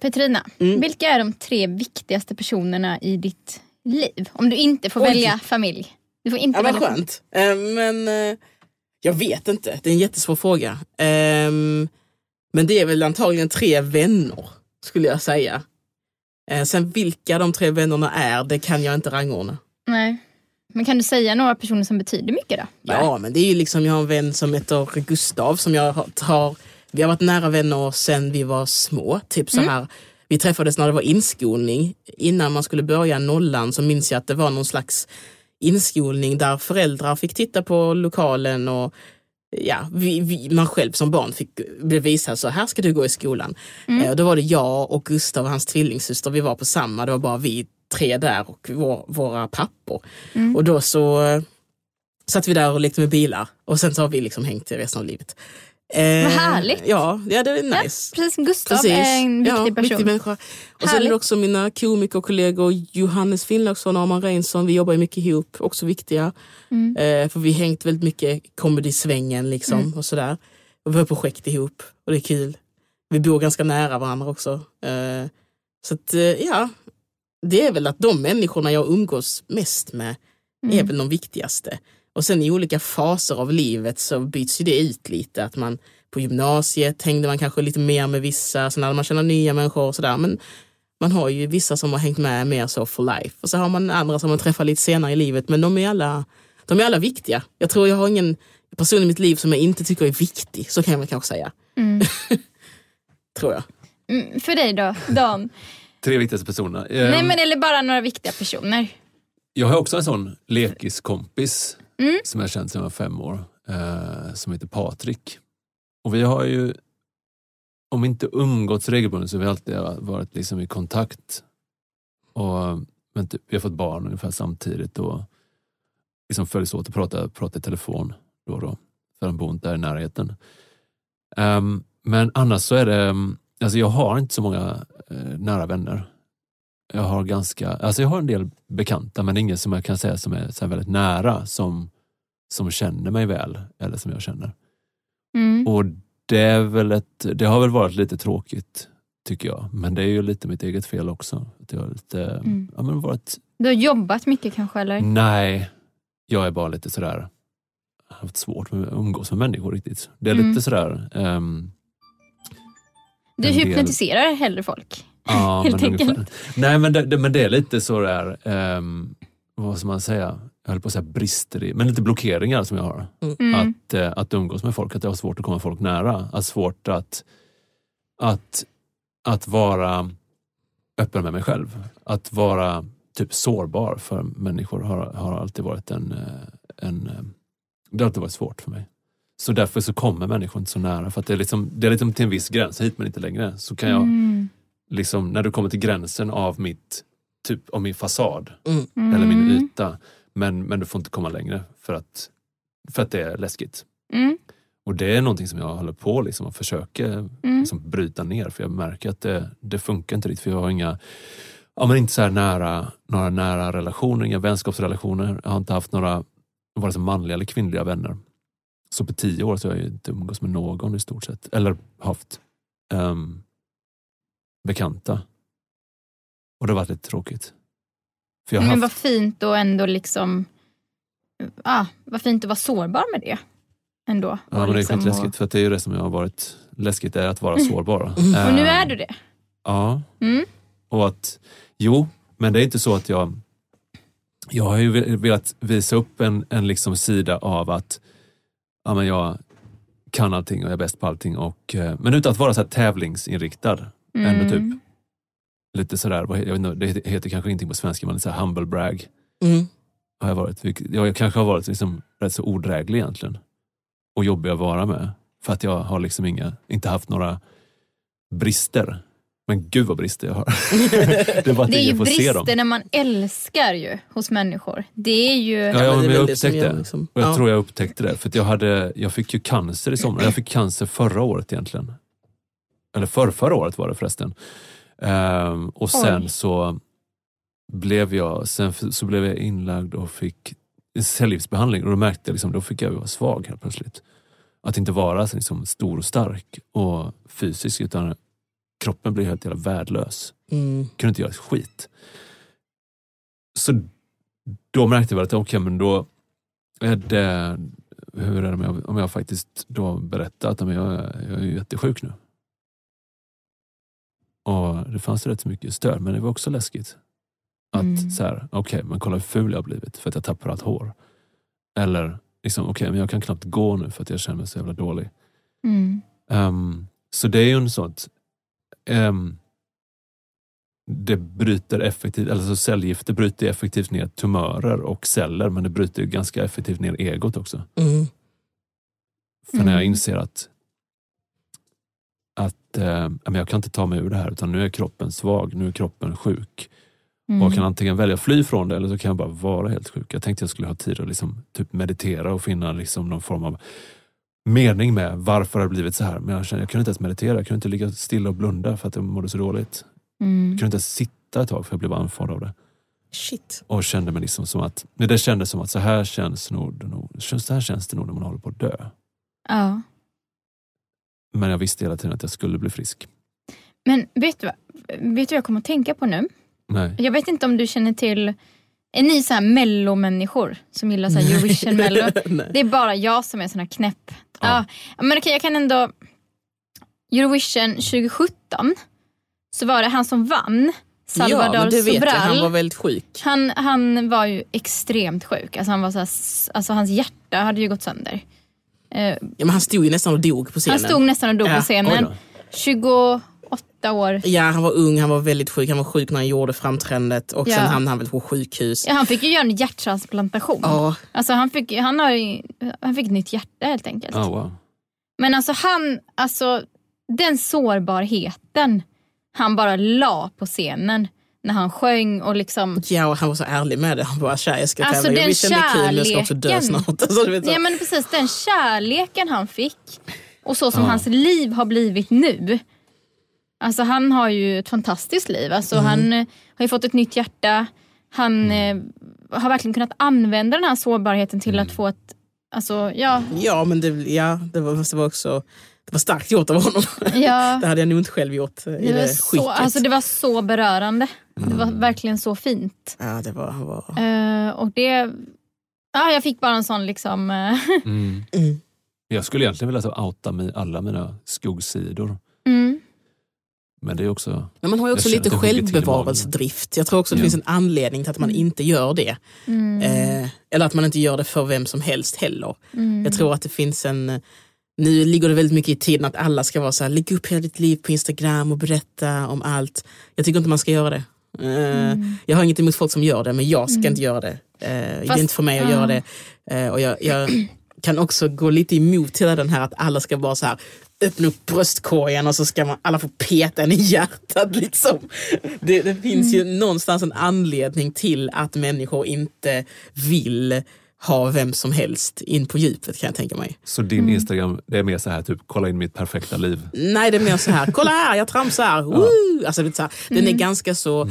Petrina, Mm. vilka är de tre viktigaste personerna i ditt liv? Om du inte får Oj. välja familj. Du får inte Ja, vad välja skönt. Eh, Men eh, jag vet inte, det är en jättesvår fråga. Ehm, Men det är väl antagligen tre vänner, skulle jag säga. Eh, Sen vilka de tre vännerna är, det kan jag inte rangordna. Nej. Men kan du säga några personer som betyder mycket då? Bara. Ja, men det är ju liksom, jag har en vän som heter Gustav som jag har, vi har varit nära vänner sedan vi var små. Typ så här, vi träffades när det var inskolning. Innan man skulle börja nollan så minns jag att det var någon slags inskolning där föräldrar fick titta på lokalen och ja, vi, vi, man själv som barn fick bli visad så här ska du gå i skolan. Eh, och då var det jag och Gustav och hans tvillingsyster, vi var på samma, det var bara vi tre där och vår, våra pappor. Och då så eh, satt vi där och lekte med bilar och sen så har vi liksom hängt i resten av livet. Eh, Vad härligt. Ja, ja det är Ja, nice. precis, Gustav Precis. är en viktig ja, person. Viktig människa. Och sen är det också mina komikerkollegor Johannes Finnlaugsson och Arman Reinsson. Vi jobbar ju mycket ihop, också viktiga. Mm. Eh, för vi har hängt väldigt mycket comedy-svängen liksom och sådär. Och vi har projekt ihop och det är kul. Vi bor ganska nära varandra också. Eh, så att, eh, ja, det är väl att de människorna jag umgås mest med är Mm. väl de viktigaste. Och sen i olika faser av livet så byts ju det ut lite. Att man på gymnasiet hängde man kanske lite mer med vissa, sen lärde man känna nya människor och sådär. Men man har ju vissa som har hängt med mer så for life. Och så har man andra som man träffar lite senare i livet. Men de är alla, de är alla viktiga. Jag tror jag har ingen person i mitt liv som jag inte tycker är viktig. Så kan jag väl kanske säga. Mm. Tror jag. Mm, för dig då, Dan? Tre viktigaste personer. Ehm, Nej men eller bara några viktiga personer. Jag har också en sån lekiskompis Mm. som jag känt sedan jag var fem år, eh, som heter Patrik. Och vi har ju, om inte umgåtts regelbundet så har vi alltid varit liksom i kontakt. Och, men typ, vi har fått barn ungefär samtidigt och liksom följs åt och pratar, pratar i telefon då och då. För han bor inte där i närheten. Um, men annars så är det, alltså jag har inte så många eh, nära vänner. Jag har ganska, alltså jag har en del bekanta men ingen som jag kan säga som är så väldigt nära som, som känner mig väl eller som jag känner. Mm. Och det är väl ett, det har väl varit lite tråkigt tycker jag. Men det är ju lite mitt eget fel också. Att jag har lite, Mm. ja, men varit, Du har jobbat mycket kanske eller? nej, jag är bara lite sådär, jag har haft svårt med att umgås med människor riktigt. Det är Mm. lite sådär, ehm, Du en del- hypnotiserar hellre folk. Ja, Helt men ungefär. enkelt. Nej, men det, det, men det är lite så där, ehm, vad ska man säga, jag höll på att säga brister i, men lite blockeringar som jag har. Mm. Att, eh, att umgås med folk, att jag har svårt att komma folk nära. Att svårt att, att, att vara öppen med mig själv. Att vara typ sårbar för människor har, har alltid varit en, eh, en eh, det har alltid varit svårt för mig. Så därför så kommer människor inte så nära. För att det är, liksom, det är liksom till en viss gräns, hit men inte längre. Så kan jag, Mm. Liksom, när du kommer till gränsen av mitt typ av min fasad Mm. eller min yta. Men, men du får inte komma längre för att, för att det är läskigt. Mm. Och det är någonting som jag håller på liksom och försöker Mm. liksom bryta ner för jag märker att det, det funkar inte riktigt för jag har inga ja, men inte så här nära, några nära relationer, inga vänskapsrelationer. Jag har inte haft några vare sig manliga eller kvinnliga vänner. Så på tio år så har jag inte umgås med någon i stort sett. Eller haft ehm, bekanta. Och det har varit lite tråkigt. För jag Men haft, vad fint att ändå liksom... Ah, vad fint att vara sårbar med det. Ändå. ja, Och men det är liksom- skitläskigt för att det är ju det som jag har varit läskigt, är att vara sårbar. Och, och nu Ehm, är du det. Ja, Mm. och att jo, men det är inte så att jag jag har ju ve- velat visa upp en, en liksom sida av att ja, men jag kan allting och jag är bäst på allting. Och, eh, men utan att vara så här tävlingsinriktad. Mm. Ändå typ lite sådär, vad jag vet inte, det heter- kanske ingenting på svenska, men lite så här humble brag. Mm. Har jag, varit. Vilket- Jag kanske har varit liksom rätt så odräglig egentligen. Och jobbig att vara med. För att jag har liksom inga, inte haft några brister. Men gud vad brister jag har. det är bara att Det är ju brister när man älskar ju hos människor. Det är ju... Ja, ja, men jag upptäckte det. liksom- Och jag Ja. tror jag upptäckte det. För att jag, hade, jag fick ju cancer i somras. Jag fick cancer förra året egentligen. Eller för, förra året var det förresten. Ehm, och sen Oj. så blev jag sen så blev jag inlagd och fick cellgiftsbehandling. Och då märkte jag, liksom, då fick jag vara svag helt plötsligt. Att inte vara liksom, stor och stark och fysisk utan kroppen blev helt jävla värdelös Mm. kunde inte göra ett skit. Så då märkte jag väl att okej, men då är det, hur är det om jag, om jag faktiskt då berättar att jag, jag är ju jättesjuk nu. Och det fanns rätt så mycket stöd, men det var också läskigt. Att Mm. så här, okej, men kolla hur ful jag har blivit för att jag tappar allt hår. Eller, liksom, okej, men jag kan knappt gå nu för att jag känner mig så jävla dålig. Mm. Ehm, så det är ju en sånt... Um, det bryter effektivt, alltså cellgifter bryter effektivt ner tumörer och celler men det bryter ganska effektivt ner egot också. Mm. För när jag Mm. inser att, att eh, jag kan inte ta mig ur det här utan nu är kroppen svag, nu är kroppen sjuk. Mm. Och jag kan antingen välja att fly från det eller så kan jag bara vara helt sjuk. Jag tänkte jag skulle ha tid att liksom, typ meditera och finna liksom någon form av mening med varför det har blivit så här. Men jag, kände, jag kunde inte ens meditera, jag kunde inte ligga stilla och blunda för att jag mådde så dåligt. Mm. Jag kunde inte ens sitta ett tag för jag blev andfådd av det. Shit. Och kände mig liksom som att, det kändes som att så här känns, nog, nog, så här känns det nog när man håller på att dö. Ja. Men jag visste hela tiden att jag skulle bli frisk. Men vet du, vad- vet du vad jag kommer att tänka på nu? Nej. Jag vet inte om du känner till, är ni så här mellomänniskor som gillar så här Eurovision mello? Det är bara jag som är sån här knäpp. Ja. men okej, jag kan ändå... Eurovision 2017 så var det han som vann, Salvador ja, men det vet. Sobral. Han var väldigt sjuk. Han, han var ju extremt sjuk. Alltså, han var så här, alltså, hans hjärta hade ju gått sönder. Eh, Ja, men han stod ju nästan och dog på scenen. han stod nästan och dog Ja, på scenen. då. 28 år. Ja, han var ung, han var väldigt sjuk. Han var sjuk när han gjorde framträdandet och Ja. sen hamnade han väl på sjukhus. Ja, han fick ju göra en hjärttransplantation. Ja, Alltså, han, fick, han, har, han fick ett nytt hjärta helt enkelt. Ah, wow. Men alltså han, alltså den sårbarheten han bara la på scenen när han sjöng och liksom ja, och han var så ärlig med det. Han bara, tja, jag ska Alltså, tävla. den Jag kände det kul, men jag ska också dö kärleken. snart. Alltså, vet. Ja men precis, den kärleken han fick och så som Ja. hans liv har blivit nu. Alltså han har ju ett fantastiskt liv. Alltså, Mm. Han eh, har ju fått ett nytt hjärta. Han eh, har verkligen kunnat använda den här sårbarheten till Mm. att få ett, alltså ja, Ja, men det, ja, det, var, det var också det var starkt gjort av honom. ja. Det hade jag nog inte själv gjort i Det var, det så, skicket. alltså, det var så berörande. Det Mm. var verkligen så fint. Ja, det var... Var... Eh, och det, ja, jag fick bara en sån liksom, eh, Mm. Mm. Jag skulle egentligen vilja ta outa mig alla mina skuggsidor. mm, Men det är också... Men man har ju också lite att det självbevarelsedrift. Jag tror också det Ja. finns en anledning till att man inte gör det. mm, Eh, eller att man inte gör det för vem som helst heller. mm. Jag tror att det finns en... Nu ligger det väldigt mycket i tiden att alla ska vara så här, lägg upp hela ditt liv på Instagram och berätta om allt. Jag tycker inte man ska göra det. Eh, Mm. Jag har inget emot folk som gör det, men jag ska Mm. inte göra det. Eh, det är Fast- inte för mig att ja. göra det. Eh, och jag, jag kan också gå lite emot hela den här att alla ska bara så här öppna upp bröstkorgen och så ska man, alla få peta en i hjärtat. Liksom. Det, det finns Mm. ju någonstans en anledning till att människor inte vill ha vem som helst in på djupet kan jag tänka mig. Så din Mm. Instagram, det är mer så här, typ kolla in mitt perfekta liv. Nej, det är mer så här, kolla här, jag tramsar. Woo! Alltså, det är så här, Den Mm. är ganska så...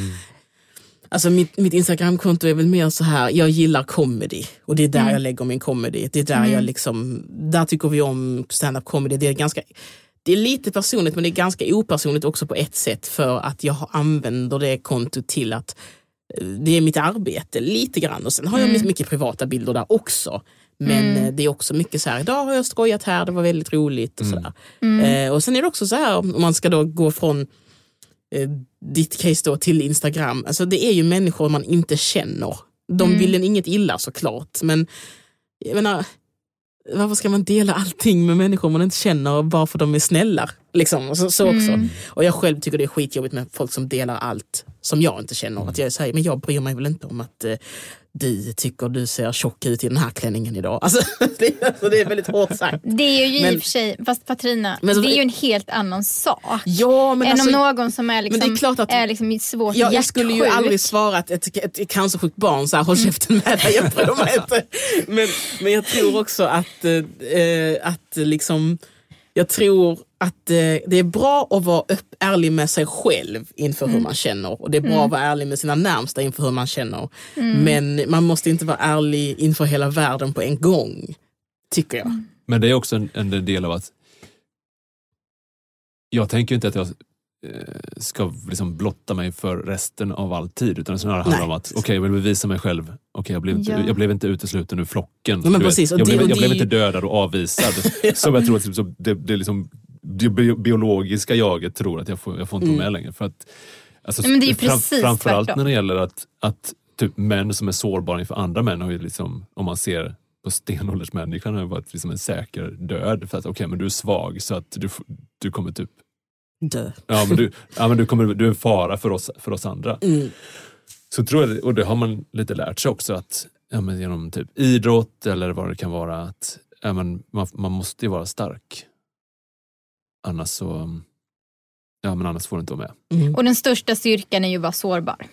Alltså mitt, mitt Instagramkonto är väl mer så här, jag gillar comedy och det är där Mm. jag lägger min comedy. Det är där jag liksom, där tycker vi om stand-up comedy. Det är ganska, det är lite personligt men det är ganska opersonligt också på ett sätt för att jag använder det kontot till att det är mitt arbete lite grann och sen har jag Mm. mycket privata bilder där också. Men Mm. eh, det är också mycket så här, idag har jag skojat här, det var väldigt roligt och sådär. Mm. Eh, och sen är det också så här om man ska då gå från eh, ditt case då till Instagram. Alltså det är ju människor man inte känner. De Mm. vill en inget illa såklart men jag menar, varför ska man dela allting med människor man inte känner bara för de är snälla? Liksom, så, så också. Mm. Och jag själv tycker det är skitjobbigt med folk som delar allt som jag inte känner. Att jag säger, men jag bryr mig väl inte om att eh, du tycker du ser tjock ut i den här klänningen idag. Alltså, det, alltså, det är väldigt hårt sagt. Det är ju i Men- och för sig, fast Patrina, Men så- det är ju en helt annan sak. Ja, men än alltså, om någon som är, liksom, men det är klart att- är liksom svårt Ja, jag skulle ju aldrig svara att ett, ett, ett cancersjukt barn så här, håll käften med dig, jag bryr mig inte. Men, men jag tror också att, eh, att liksom, jag tror att eh, det är bra att vara upp, ärlig med sig själv inför hur man känner. Och det är bra att vara ärlig med sina närmsta inför hur man känner. Men man måste inte vara ärlig inför hela världen på en gång. Tycker jag. Men det är också en, en del av att jag tänker inte att jag ska liksom blotta mig för resten av all tid utan snarare handlar Nej. om att okej, jag vill bevisa mig själv. Okej, jag, blev inte, Ja. jag blev inte utesluten ur flocken. Ja, men precis, jag det- blev, jag blev det- inte dödad och avvisad. Som jag tror att det, det, liksom, det bi- biologiska jaget tror att jag får, jag får inte vara med längre. För att, alltså, men det är precis framförallt tvärtom. när det gäller att, att typ män som är sårbara inför andra män har ju liksom, om man ser på stenåldersmänniskan har varit liksom en säker död. För att okej, men du är svag så att du, du kommer typ Dö. Ja, men du, ja, men du, kommer, du är en fara för oss, för oss andra. Mm. Så tror jag, och det har man lite lärt sig också, att ja, men genom typ idrott eller vad det kan vara, att ja, men man, man måste ju vara stark. Annars så ja, men annars får du inte vara med. Mm. Och den största styrkan är ju att vara sårbar.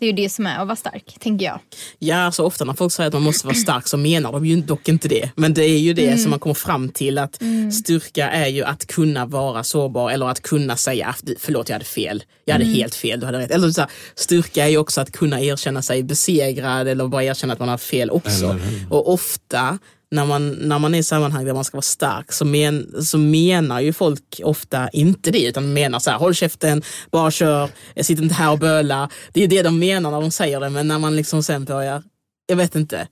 Det är ju det som är att vara stark, tänker jag. Ja, så ofta när folk säger att man måste vara stark så menar de ju dock inte det. Men det är ju det Mm. som man kommer fram till att styrka är ju att kunna vara sårbar eller att kunna säga "Ah, förlåt jag hade fel, jag hade helt fel, du hade rätt. Eller så här, styrka är ju också att kunna erkänna sig besegrad eller bara erkänna att man har fel också. Och ofta när man, när man är i sammanhang där man ska vara stark så, men, så menar ju folk ofta inte det utan menar så här, håll käften, bara kör, jag sitter inte här och böla. Det är det de menar när de säger det men när man liksom sen börjar, jag vet inte,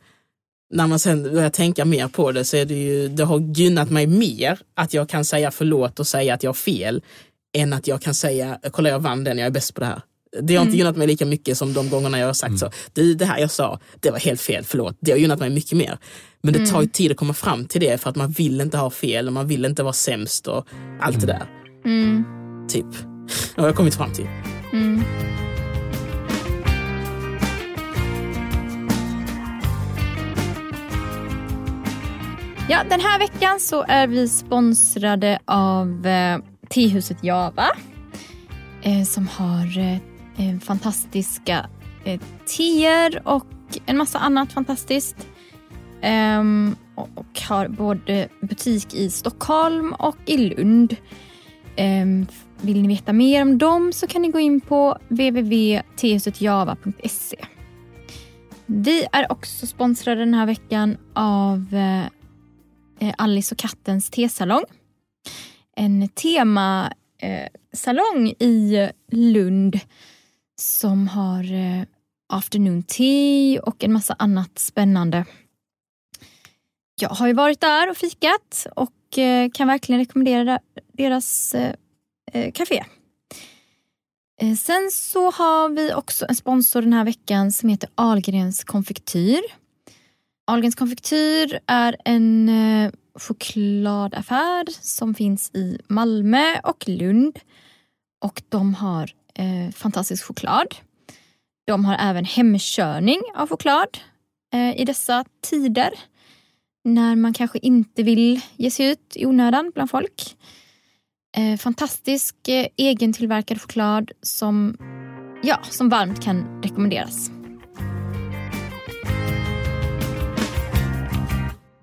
när man sen börjar tänka mer på det så är det ju, det har gynnat mig mer att jag kan säga förlåt och säga att jag har fel än att jag kan säga, kolla jag vann den, jag är bäst på det här. Det har inte gynnat mig lika mycket som de gångerna jag har sagt så. Det, det här jag sa, det var helt fel, förlåt. Det har gynnat mig mycket mer. Men det tar ju tid att komma fram till det för att man vill inte ha fel och man vill inte vara sämst och allt det där. Mm. Typ. Det har jag kommit fram till. Mm. Ja, den här veckan så är vi sponsrade av eh, Tehuset Java eh, som har eh, Eh, fantastiska eh, teer och en massa annat fantastiskt. Ehm, och, har både butik i Stockholm och i Lund. Ehm, vill ni veta mer om dem så kan ni gå in på www.tehusetjava.se. Vi är också sponsrade den här veckan av eh, eh Alice och kattens tesalong. En temasalong eh, i Lund som har eh, afternoon tea och en massa annat spännande. Jag har ju varit där och fikat och eh, kan verkligen rekommendera deras eh, eh café. Eh, sen så har vi också en sponsor den här veckan som heter Ahlgrens konfektyr. Ahlgrens konfektyr är en eh, chokladaffär som finns i Malmö och Lund. Och de har eh, fantastisk choklad. De har även hemkörning av choklad eh, i dessa tider. När man kanske inte vill ge sig ut i onödan bland folk. Eh, fantastisk eh, egentillverkad choklad som, ja, som varmt kan rekommenderas.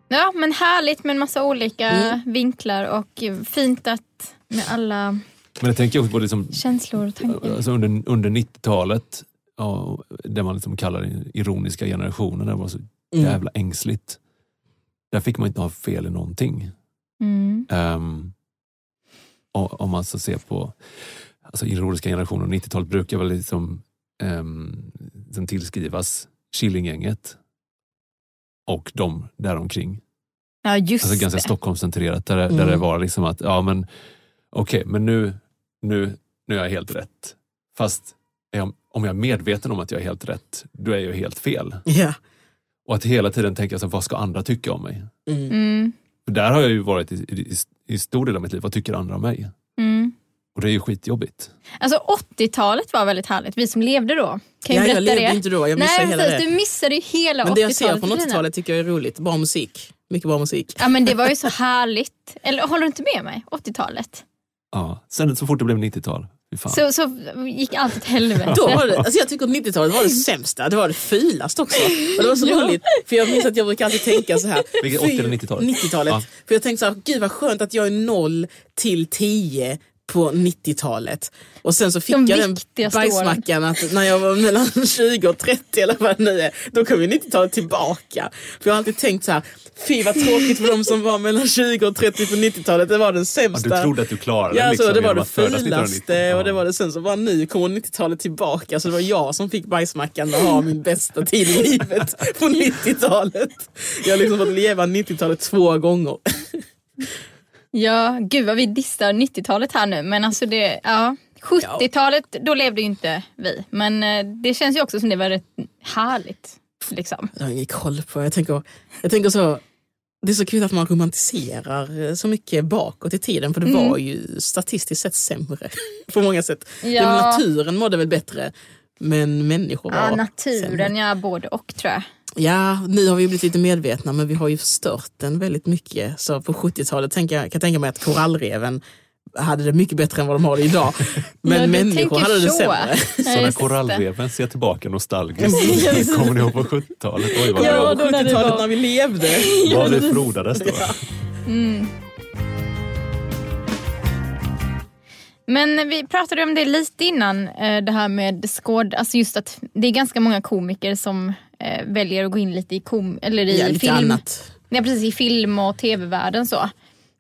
Ja, men härligt med en massa olika Mm. vinklar och fint att med alla Men jag tänker också på det som känslor och tankar. alltså under, under 90-talet, ja, det man liksom kallar den ironiska generationen, det var så Mm. jävla ängsligt. Där fick man inte ha fel i någonting. Mm. Um, och, om man så ser på alltså ironiska generationen och 90-talet brukar väl liksom, um, liksom tillskrivas Killinggänget och de däromkring. Ja, just Alltså ganska det. Stockholmscentrerat där, där Mm. det var liksom att, ja men okej, men nu, nu, nu är jag helt rätt. Fast är jag, om jag är medveten om att jag är helt rätt, då är jag helt fel. Ja. Och att hela tiden tänka, så, vad ska andra tycka om mig? Mm. Mm. För där har jag ju varit i, i, i stor del av mitt liv, vad tycker andra om mig? Mm. Och det är ju skitjobbigt. Alltså 80-talet var väldigt härligt. Vi som levde då kan Ja, jag berätta levde det. inte då, jag missade Nej hela precis, det. du missade ju hela Men det jag ser 80-talet. från Katarina. 80-talet tycker jag är roligt. Bra musik. Mycket bra musik. Ja men det var ju så härligt. Eller håller du inte med mig? 80-talet. Ja. Sen så fort det blev 90-tal, fy fan. Så, så gick allt åt helvete. Då var det, alltså jag tycker att 90-talet var det sämsta, det var det fulaste också. Och det var så roligt, för jag minns att jag brukar alltid tänka så här. Vilket, fy- 80 eller 90-talet? 90-talet. Ja. För jag tänkte så här, gud vad skönt att jag är 0 till 10 på 90-talet. Och sen så fick De jag den bajsmackan att när jag var mellan 20 och 30 eller vad det nu är, då kom ju 90-talet tillbaka. För jag har alltid tänkt så här, fy vad tråkigt för de som var mellan 20 och 30 på 90-talet, det var den Ja, sämsta. du trodde att du klarade Ja, det liksom, det var det att födas 1990. fulaste och det Ja. var det sen så bara nu kommer 90-talet tillbaka så det var jag som fick bajsmackan och ha min bästa tid i livet på 90-talet. Jag har liksom fått leva 90-talet två gånger. Ja, gud vad vi dissar 90-talet här nu. Men alltså det, ja. 70-talet, då levde ju inte vi. Men eh, det känns ju också som det var rätt härligt. Liksom. Jag har ingen koll på, jag tänker, jag tänker så, det är så kul att man romantiserar eh, så mycket bakåt i tiden för det Mm. var ju statistiskt sett sämre på många sätt. Ja. Naturen mådde väl bättre men människor var Ja, sämre. naturen, ja både och tror jag. Ja, nu har vi blivit lite medvetna men vi har ju förstört den väldigt mycket. Så på 70-talet tänker jag, kan jag tänka mig att korallreven hade det mycket bättre än vad de har det idag. Men Ja, människor hade det så. sämre. Så Ja, när korallreven ser tillbaka nostalgiskt, kommer ni ihåg på 70-talet? Oj vad Ja, bra. då när det 70-talet var- när vi levde. Vad det frodades då. Mm. Men vi pratade om det lite innan, eh, det här med skåd, alltså just att det är ganska många komiker som eh, väljer att gå in lite i, kom, eller i Ja, lite film. annat. Ja, precis. I film och tv-världen så.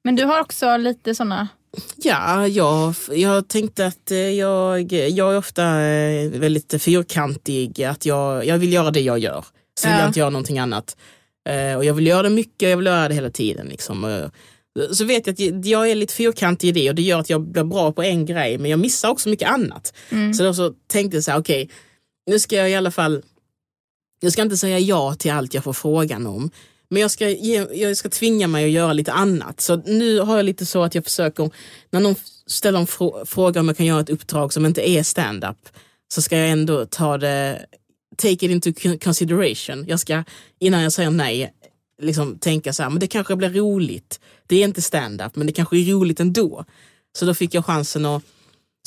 Men du har också lite sådana... Ja, jag, jag tänkte att eh, jag, jag är ofta eh, väldigt fyrkantig. Att jag, jag vill göra det jag gör. Sen vill Ja. jag inte göra någonting annat. Eh, Och jag vill göra det mycket, jag vill göra det hela tiden. Liksom. Så vet jag att jag är lite fyrkantig i det och det gör att jag blir bra på en grej men jag missar också mycket annat. Så då så tänkte jag så här, okej, nu ska jag i alla fall, jag ska inte säga ja till allt jag får frågan om. Men jag ska, ge, jag ska tvinga mig att göra lite annat. Så nu har jag lite så att jag försöker, när någon ställer en frå, fråga om jag kan göra ett uppdrag som inte är stand-up så ska jag ändå ta det, take it into consideration. Jag ska, innan jag säger nej, liksom tänka så här, men det kanske blir roligt. Det är inte stand-up, men det kanske är roligt ändå. Så då fick jag chansen att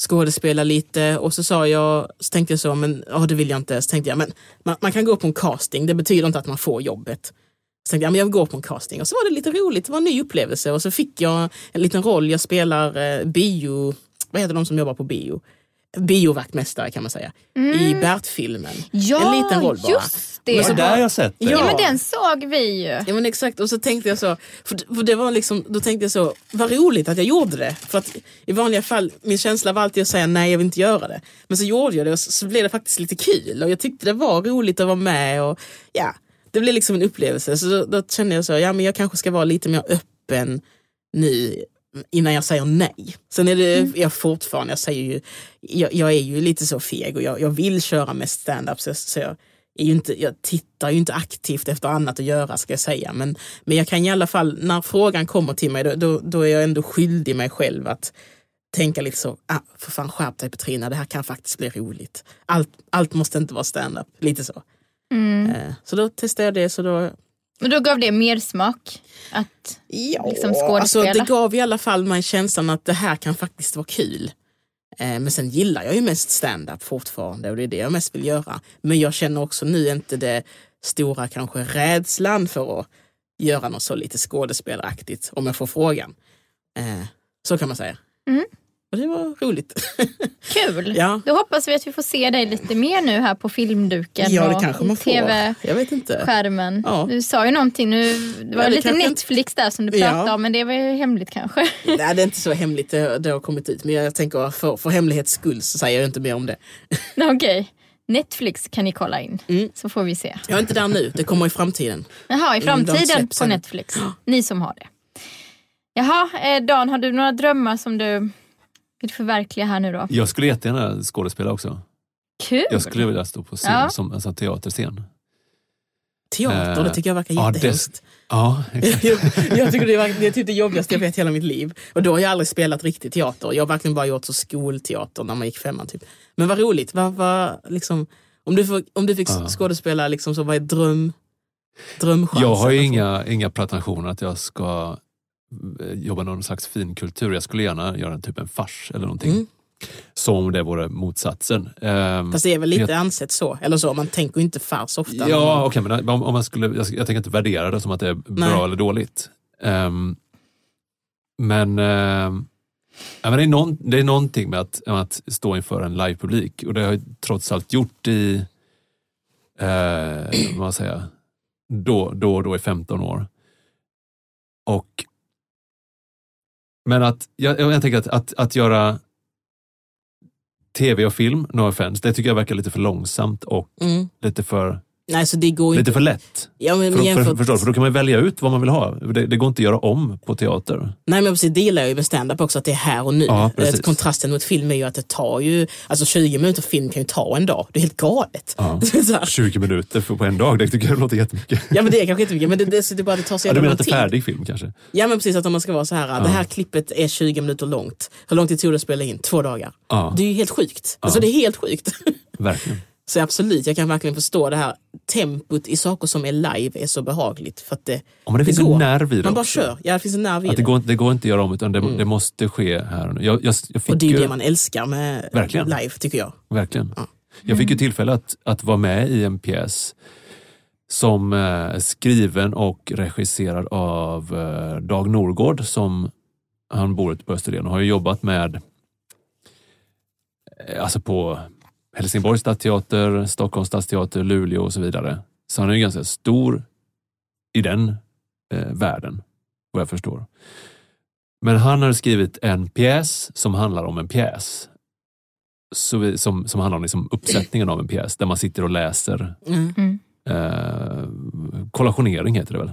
skådespela lite och så sa jag, så tänkte jag så, men ja, det vill jag inte. Så tänkte jag, men man, man kan gå på en casting, det betyder inte att man får jobbet. Så tänkte jag, men jag går på en casting och så var det lite roligt, det var en ny upplevelse och så fick jag en liten roll, jag spelar eh, bio, vad heter de som jobbar på bio? Biovaktmästare kan man säga, i Bert-filmen. Ja, en liten roll bara. just det. Men så där har jag sett det. Ja. Ja. men den såg vi ju. Ja men exakt och så tänkte jag så, för, för det var liksom, då tänkte jag så, vad roligt att jag gjorde det. För att i vanliga fall, min känsla var alltid att säga nej jag vill inte göra det. Men så gjorde jag det och så, så blev det faktiskt lite kul och jag tyckte det var roligt att vara med och ja, det blev liksom en upplevelse. Så då, då kände jag så, ja men jag kanske ska vara lite mer öppen nu innan jag säger nej. Sen är det, jag fortfarande, jag säger ju, jag, jag är ju lite så feg och jag, jag vill köra mest stand-up så, så jag, är ju inte, jag tittar ju inte aktivt efter annat att göra ska jag säga. Men, men jag kan i alla fall, när frågan kommer till mig, då, då, då är jag ändå skyldig mig själv att tänka lite så, ah, för fan skärp dig Petrina, det här kan faktiskt bli roligt. Allt, allt måste inte vara stand-up, lite så. Eh, så då testade jag det, så då Men då gav det mer smak. Att, Ja, liksom alltså skådespela. det gav i alla fall mig känslan att det här kan faktiskt vara kul. Eh, men sen gillar jag ju mest stand-up fortfarande och det är det jag mest vill göra. Men jag känner också nu inte det stora kanske rädslan för att göra något så lite skådespelaraktigt om jag får frågan. Eh, så kan man säga. Mm. Och det var roligt. kul. Ja. Då hoppas vi att vi får se dig lite mer nu här på filmduken ja, och kanske man får. tv Jag vet inte. skärmen. Ja. Du sa ju någonting nu, det var det lite inte- Netflix där som du pratade om men det var ju hemligt kanske. Nej, det är inte så hemligt det, det har kommit ut. Men jag tänker för, för hemlighets skull så säger jag inte mer om det. Okej, Netflix kan ni kolla in Mm. så får vi se. Jag är inte där nu, det kommer i framtiden. Jaha, i de framtiden på. Netflix. Ni som har det. Jaha, eh, Dan, har du några drömmar som du vill förverkliga här nu då? Jag skulle jättegärna skådespela också. Kul! Jag skulle vilja stå på scen Ja. som alltså, teaterscen. Teater, Eh, det tycker jag verkar jättehemskt. Ja, exakt. jag, jag tycker det är, det är typ det jobbigaste jag vet i hela mitt liv. Och då har jag aldrig spelat riktig teater. Jag har verkligen bara gjort så skolteater när man gick femman. Typ. Men vad roligt. Vad, vad, liksom, om, du får, om du fick skådespela, liksom, så vad är dröm, drömchansen? Jag har inga, inga pretensioner att jag ska jobba någon slags finkultur. Jag skulle gärna göra en typ en fars eller någonting. Mm. Som om det vore motsatsen. Ehm, Fast det är väl lite Jag- ansett så. Eller så, man tänker inte fars ofta. Ja, okej, men om, om man skulle, jag, jag tänker inte värdera det som att det är bra Nej. eller dåligt. Ehm, men, ehm, ja, men det, är någon, det är någonting med att, med att stå inför en livepublik och det har jag trots allt gjort i, eh, vad man säger, då, då och då i 15 år. Och, men att, jag, jag tänker att, att, att göra tv och film, no offense, det tycker jag verkar lite för långsamt och Mm. lite för Nej, så det går Lite inte. för lätt. Ja, men För, för, jämfört- förstår, du? för då kan man välja ut vad man vill ha. Det, det går inte att göra om på teater. Nej men precis, det gillar jag ju med stand-up också, att det är här och nu. Ja. Eh, Kontrasten mot film är ju att det tar ju, alltså 20 minuter film kan ju ta en dag. Det är helt galet. Ja. Så här. 20 minuter för på en dag, det tycker jag låter jättemycket. Ja men det är kanske inte mycket, men det, det, det, är bara, det tar så Ja, du jävla menar inte färdig film kanske? Ja men precis, att om man ska vara så här, det här klippet är 20 minuter långt. Hur lång tid tog det att spela in? Två dagar. Ja, Det är ju helt sjukt. Alltså det är helt sjukt. verkligen. Så absolut, jag kan verkligen förstå det här tempot i saker som är live är så behagligt. För att det, Ja, men det finns en går. nerv i det Man bara också. kör, ja det finns en nerv i Att det. det, går, inte- det går inte att göra om, utan det, det måste ske här och nu. Jag, jag, jag Och det är ju det man älskar med Verkligen. live tycker jag. Verkligen. Ja. Jag fick ju tillfälle att, att vara med i en pjäs som eh, är skriven och regisserad av eh, Dag Norgård som han bor ute på Österlen och har jobbat med eh, alltså på Helsingborgs stadsteater, Stockholms stadsteater, Luleå och så vidare. Så han är ju ganska stor i den eh, världen, vad jag förstår. Men han har skrivit en pjäs som handlar om en pjäs. Så vi, som, som handlar om liksom uppsättningen av en pjäs, där man sitter och läser. Mm. Mm. Eh, kollationering heter det väl?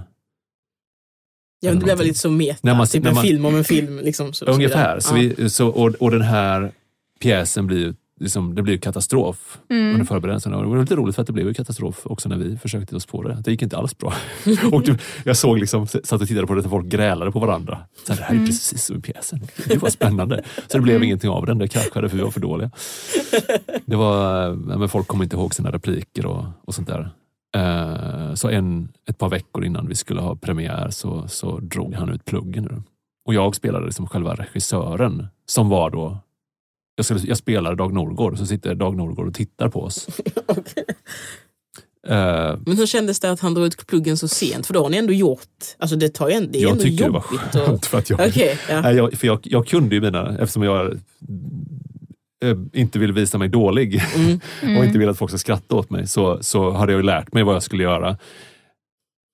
Ja, men det blev väl lite så meta, När man- typ när en man- film om en film. Liksom, så, Ungefär. Så vi, så, och, och den här pjäsen blir ju liksom, det ju katastrof Mm. under förberedelserna. Och det var lite roligt för att det blev katastrof också när vi försökte oss på det. Det gick inte alls bra. och du, jag såg liksom, satt och tittade på det folk grälade på varandra. Så här, det här är Mm. precis som i pjäsen. Det var spännande. Så det blev ingenting av den. Det kraschade för vi var för dåliga. Det var, men folk kom inte ihåg sina repliker och, och sånt där. Eh, Så en, ett par veckor innan vi skulle ha premiär så, så drog han ut pluggen. Och jag spelade liksom själva regissören som var då jag, skulle, jag spelar Dag Norgård, så sitter Dag Norgård och tittar på oss. Okej. Eh, Men hur kändes det att han drog ut pluggen så sent? För då har ni ändå gjort, alltså det, tar ju en, det är jag ändå tycker det var jobbigt. och- skönt för att jag, Okej, ja. Nej, jag, för jag, jag kunde ju mina, eftersom jag eh, inte ville visa mig dålig Mm. och inte ville att folk ska skratta åt mig så, så hade jag ju lärt mig vad jag skulle göra.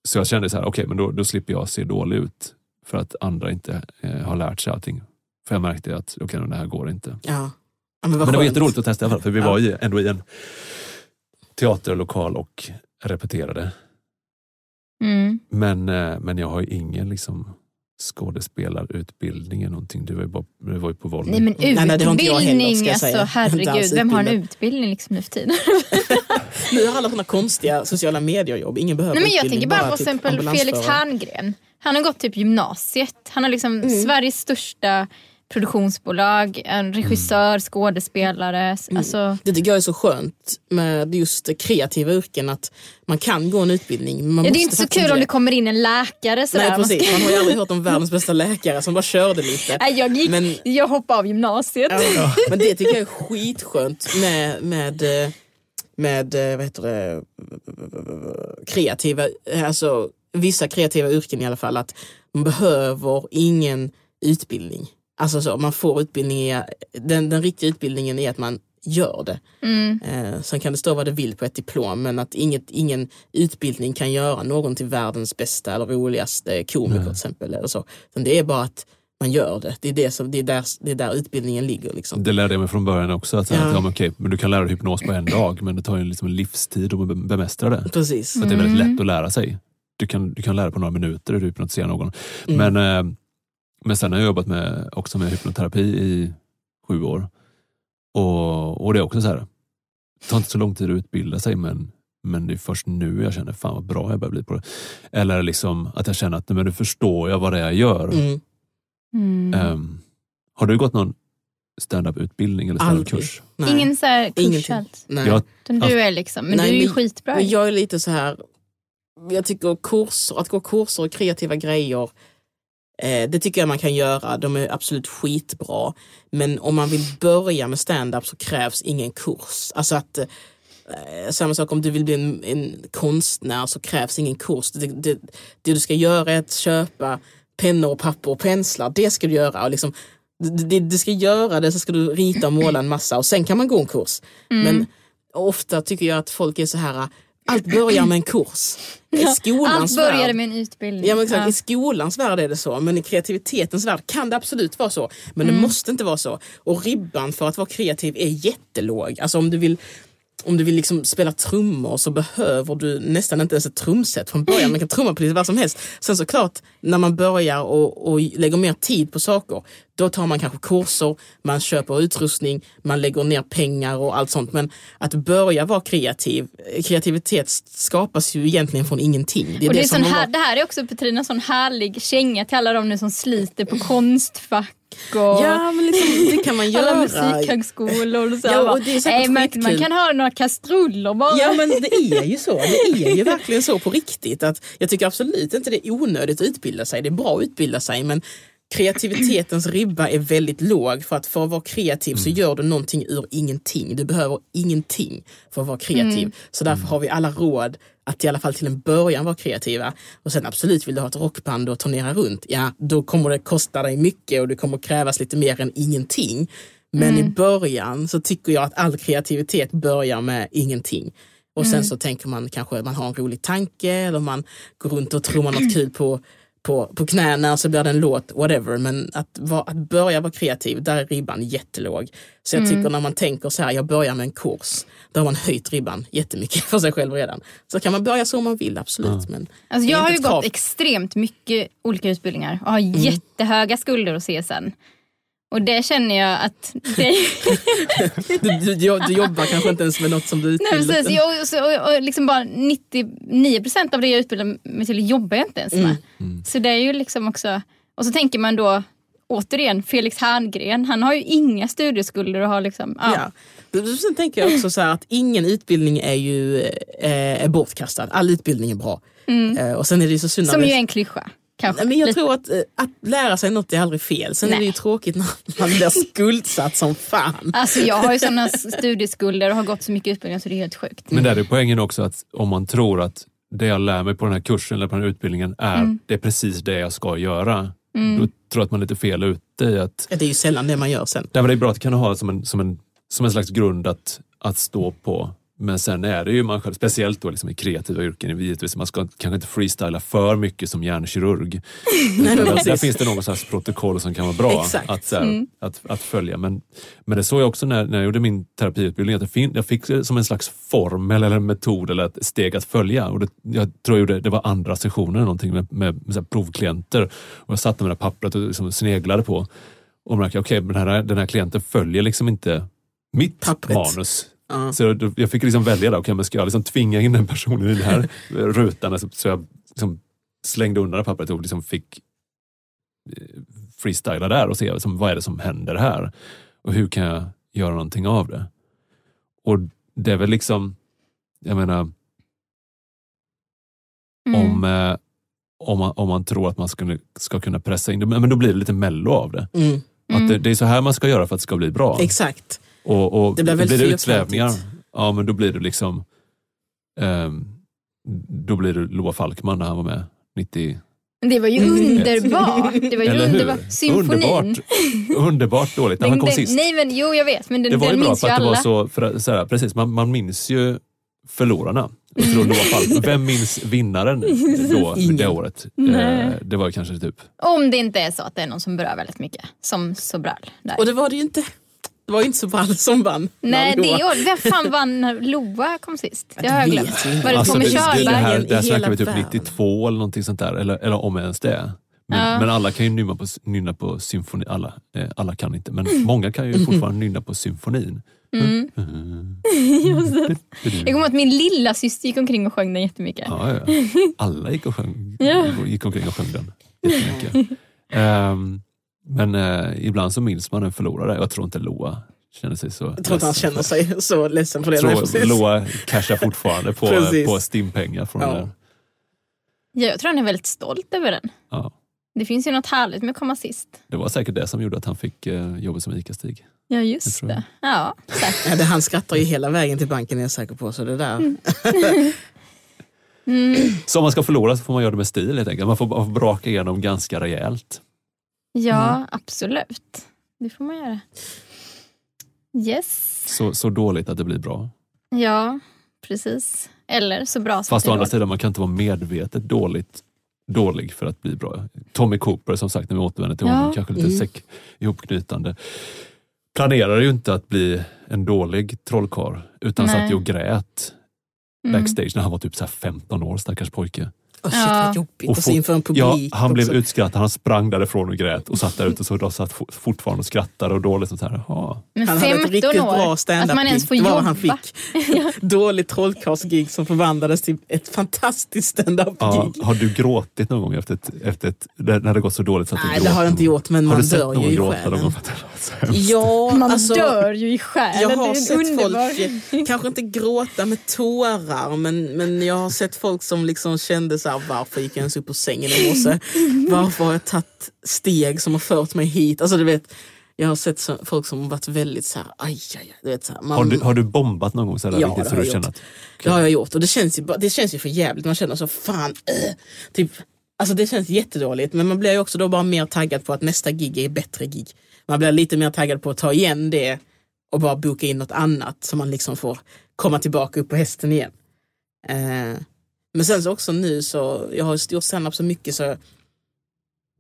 Så jag kände så här, okej men då, då slipper jag se dålig ut för att andra inte eh, har lärt sig allting. För jag märkte att okej, det här går inte. Ja. Ja, men Men det var skönt. jätteroligt att testa i alla fall, för vi Ja. var i, ändå i en teaterlokal och repeterade. Mm. Men, eh, men jag har ju ingen liksom, skådespelarutbildning eller någonting. Du var ju, bara, du var ju på Volvo. Nej men Nej, nej, det har inte jag heller, utbildning, ska jag alltså säga. Inte herregud, vem har en utbildning liksom nu för tiden? Nu har alla såna konstiga sociala mediejobb, ingen behöver Nej, men jag utbildning, tänker bara på typ exempel Felix. Herngren. Han har gått typ gymnasiet. Han har liksom Mm. Sveriges största produktionsbolag, en regissör, skådespelare. Alltså, Det tycker jag är så skönt med just kreativa yrken att man kan gå en utbildning. Man ja, det är inte så kul om det. det kommer in en läkare. Sådär. Nej Man ska- precis, man har ju aldrig hört om världens bästa läkare som bara körde lite. Nej, jag, gick, Men- jag hoppade av gymnasiet. Ja, Men det tycker jag är skitskönt med, med, med vad heter det, kreativa, alltså vissa kreativa yrken i alla fall, att man behöver ingen utbildning. Alltså så, man får utbildning i, den, den riktiga utbildningen är att man gör det. Mm. Eh, sen kan det stå vad det vill på ett diplom men att inget, ingen utbildning kan göra någon till världens bästa eller roligaste komiker till exempel. Eller så. Utan det är bara att man gör det. Det är, det som, det är, där, det är där utbildningen ligger. Liksom. Det lärde jag mig från början också. Att, Ja. att ja, men okej, men du kan lära dig hypnos på en dag men det tar ju liksom en livstid att be- bemästra det. Precis. Så att det är väldigt Mm. lätt att lära sig. Du kan, du kan lära på några minuter hur du hypnotiserar någon. Mm. Men, eh, men sen har jag jobbat med, också med hypnoterapi i sju år. Och, och det är också så här, det tar inte så lång tid att utbilda sig men, men det är först nu jag känner fan vad bra jag börjar bli på det. Eller liksom att jag känner att men nu förstår jag vad det är jag gör. Mm. Mm. Ehm, har du gått någon stand-up-utbildning eller stand-up-kurs? Nej. Ingen så här kurs alls. Jag, du är liksom, men Nej, du är ju men- skitbra. Men jag är lite så här, jag tycker kurser, att gå kurser och kreativa grejer, eh, det tycker jag man kan göra. De är absolut skitbra. Men om man vill börja med stand-up så krävs ingen kurs. Alltså att eh, samma sak om du vill bli en, en konstnär så krävs ingen kurs. Det, det, det du ska göra är att köpa pennor, och papper och penslar. Det ska du göra. Och liksom, det, du ska göra det, så ska du rita och måla en massa och sen kan man gå en kurs. Men ofta tycker jag att folk är så här, allt börjar med en kurs. I skolans Allt började värld, med en utbildning. Ja, men exakt, Ja. I skolans värld är det så, men i kreativitetens värld kan det absolut vara så. Men det måste inte vara så. Och ribban för att vara kreativ är jättelåg. Alltså om du vill om du vill liksom spela trummor så behöver du nästan inte ens ett trumset från början. Man kan trumma på lite vad som helst. Sen såklart, när man börjar och, och lägger mer tid på saker, då tar man kanske kurser, man köper utrustning, man lägger ner pengar och allt sånt. Men att börja vara kreativ, kreativitet skapas ju egentligen från ingenting. Det är Och det, är som här, vara- det här är också Petrina, en sån härlig känga till alla de nu som sliter på konstfack och Ja, men liksom, det kan man alla göra. musikhögskolor. Och så Ja, och det är säkert "Nej, man, man skitkul." kan ha några kastruller bara. Ja men det är ju så. Det är ju verkligen så på riktigt. Att jag tycker absolut inte det är onödigt att utbilda sig. Det är bra att utbilda sig men kreativitetens ribba är väldigt låg för att för att vara kreativ så gör du någonting ur ingenting. Du behöver ingenting för att vara kreativ. Så därför har vi alla råd att i alla fall till en början vara kreativa. Och sen absolut vill du ha ett rockband och turnera runt, ja då kommer det kosta dig mycket och det kommer krävas lite mer än ingenting. Men i början så tycker jag att all kreativitet börjar med ingenting. Och sen så tänker man kanske man har en rolig tanke eller man går runt och tror man något kul på, på, på knäna så blir det en låt, whatever. Men att, va, att börja vara kreativ, där är ribban jättelåg. Så jag tycker när man tänker så här, jag börjar med en kurs, då har man höjt ribban jättemycket för sig själv redan. Så kan man börja så om man vill, absolut. Men Alltså jag har ju gått extremt mycket olika utbildningar och har Mm. jättehöga skulder hos CSN. Och det känner jag att det du, du, du, jobbar kanske inte ens med något som du Nej, utbildar precis. Jag, och, så- och, och liksom bara 99% av det jag utbildar mig till jobbar jag inte ens med. Mm. Så det är ju liksom också... Och så tänker man då återigen Felix Herngren, han har ju inga studieskulder och har liksom... Ja. Ja. Sen tänker jag också så här att ingen utbildning är ju eh, är bortkastad. All utbildning är bra. Eh, och sen är det ju så synd Mm. Som ju är en klyscha. Kanske. Men jag Lite. tror att, eh, att lära sig något är aldrig fel. Sen är Nej. det ju tråkigt när man blir skuldsatt som fan. Alltså jag har ju sådana studieskulder och har gått så mycket utbildningar så det är helt sjukt. Men där är poängen också att om man tror att det jag lär mig på den här kursen eller på den här utbildningen är, det är precis det jag ska göra. Då tror jag att man är lite fel ute i att Ja, Det är ju sällan det man gör sen. Det är bra att kunna ha som en, som en, som en slags grund att, att stå på. Men sen är det ju man själv, speciellt då liksom i kreativa yrken, givetvis, man ska kanske inte freestyla för mycket som hjärnkirurg. Nej, Där, finns det någon slags protokoll som kan vara bra att, så här, att, att följa. Men, men det såg jag också när, när jag gjorde min terapiutbildning, att fin, jag fick som en slags formel eller en metod eller ett steg att följa. Och det, jag tror jag gjorde, det var andra sessionen eller någonting med, med, med så här provklienter. Och jag satt med det här pappret och liksom sneglade på och märkte okej, men den här, den här klienten följer liksom inte mitt Pappret. manus. Ja. Så jag, jag fick liksom välja, då, okay, men ska jag liksom tvinga in den personen i den här rutan? Så, så jag liksom slängde undan pappret och liksom fick eh, freestyla där och se liksom, vad är det som händer här? Och hur kan jag göra någonting av det? Och det är väl liksom, jag menar, Mm. om, eh, om, man, om man tror att man ska, ska kunna pressa in det, men då blir det lite mello av det. Mm. Att det, det är så här man ska göra för att det ska bli bra. Exakt. Och, och Det blir väldigt det utsvävningar, ja men då blir det liksom ehm, då blir det Loa Falkman när han var med 90. Det var ju Mm. underbart. Det var ju Eller hur? underbart. Symfonin. Underbart, underbart dåligt. när han kom den, sist. nej men jo jag vet men den, det var ju den bra minns för att det var alla. så, för, så här, precis, man, man minns ju förlorarna. Vem minns vinnaren då, det året? Eh, det var kanske typ Om det inte är så att det är någon som berör väldigt mycket. Som Sobral. Där. Och det var det ju inte. Det var ju inte så bra som vann. Nej, det år, vem fan vann när Loa kom sist? Det har jag glömt. Var det Alltså, Tommy det, det, det Körberg? här, I det här snackar vi typ världen. 92 eller någonting sånt där, eller, eller om ens det. Men, Ja. men alla kan ju nynna på, nynna på symfoni, alla, eh, alla kan inte, men många kan ju fortfarande nynna på symfonin. Mm. Jag kommer ihåg att min lilla syster gick omkring och sjöng den jättemycket. Ja, ja. Alla gick, och sjöng, Ja. gick omkring och sjöng den jättemycket. Ehm, men eh, ibland så minns man en förlorare. Jag tror inte Loa känner sig så Jag tror inte han känner sig så ledsen för det. Jag Nej, tror precis. Loa cashar fortfarande på, på stimpengar från Ja. det där. Ja, jag tror han är väldigt stolt över den. Ja. Det finns ju något härligt med att komma sist. Det var säkert det som gjorde att han fick eh, jobbet som ICA-Stig. Ja, just det. Ja, säkert. Ja, det, han skrattar ju hela vägen till banken är jag säker på. Så det där. Mm. Så om man ska förlora så får man göra det med stil helt enkelt. Man får, man får braka igenom ganska rejält. Ja, Mm. absolut. Det får man göra. Yes. Så, så dåligt att det blir bra. Ja, precis. Eller så bra som Fast å andra sidan, man kan inte vara medvetet dåligt dålig för att bli bra. Tommy Cooper, som sagt, när vi återvänder till Ja. honom, kanske lite Mm. säck ihopknytande, planerar ju inte att bli en dålig trollkarl utan Nej. satt ju och grät Mm. backstage när han var typ så här 15 år, stackars pojke. Oh, shit, Ja. vad jobbigt. Och Och så få- inför en Ja, publik han blev också. utskrattad, han sprang därifrån och grät och satt där ute och så de satt fo- fortfarande och skrattade och dåligt. Och så här, ja. Men Han hade ett 15 riktigt år, bra att stand-up man ens gig. får Det var jobba. vad han fick. Dåligt trollkarlsgig som förvandlades till ett fantastiskt stand-up Ja, gig. har du gråtit någon gång efter ett, efter ett, när det gått så dåligt? Så att Nej, det har jag inte gjort, men Har man du sett dör ju någon i gråta någon själen. Så hemskt? Ja, Man alltså, dör ju i själen. jag det har är sett underbar. folk, kanske inte gråta med tårar, men, men jag har sett folk som liksom kände så här, varför gick jag ens upp på sängen i morse? Varför har jag tagit steg som har fört mig hit? Alltså, du vet, jag har sett så, folk som har varit väldigt så här, aj, aj, aj. Du vet, så här, man, Har du, har du bombat någon gång så här Ja, riktigt det så har du jag gjort. att Det har jag gjort och det känns ju, det känns ju för jävligt. Man känner så fan, äh, typ, alltså det känns jättedåligt. Men man blir ju också då bara mer taggad på att nästa gig är bättre gig. Man blir lite mer taggad på att ta igen det och bara boka in något annat så man liksom får komma tillbaka upp på hästen igen. Eh, men sen så också nu så, jag har gjort standup så mycket så,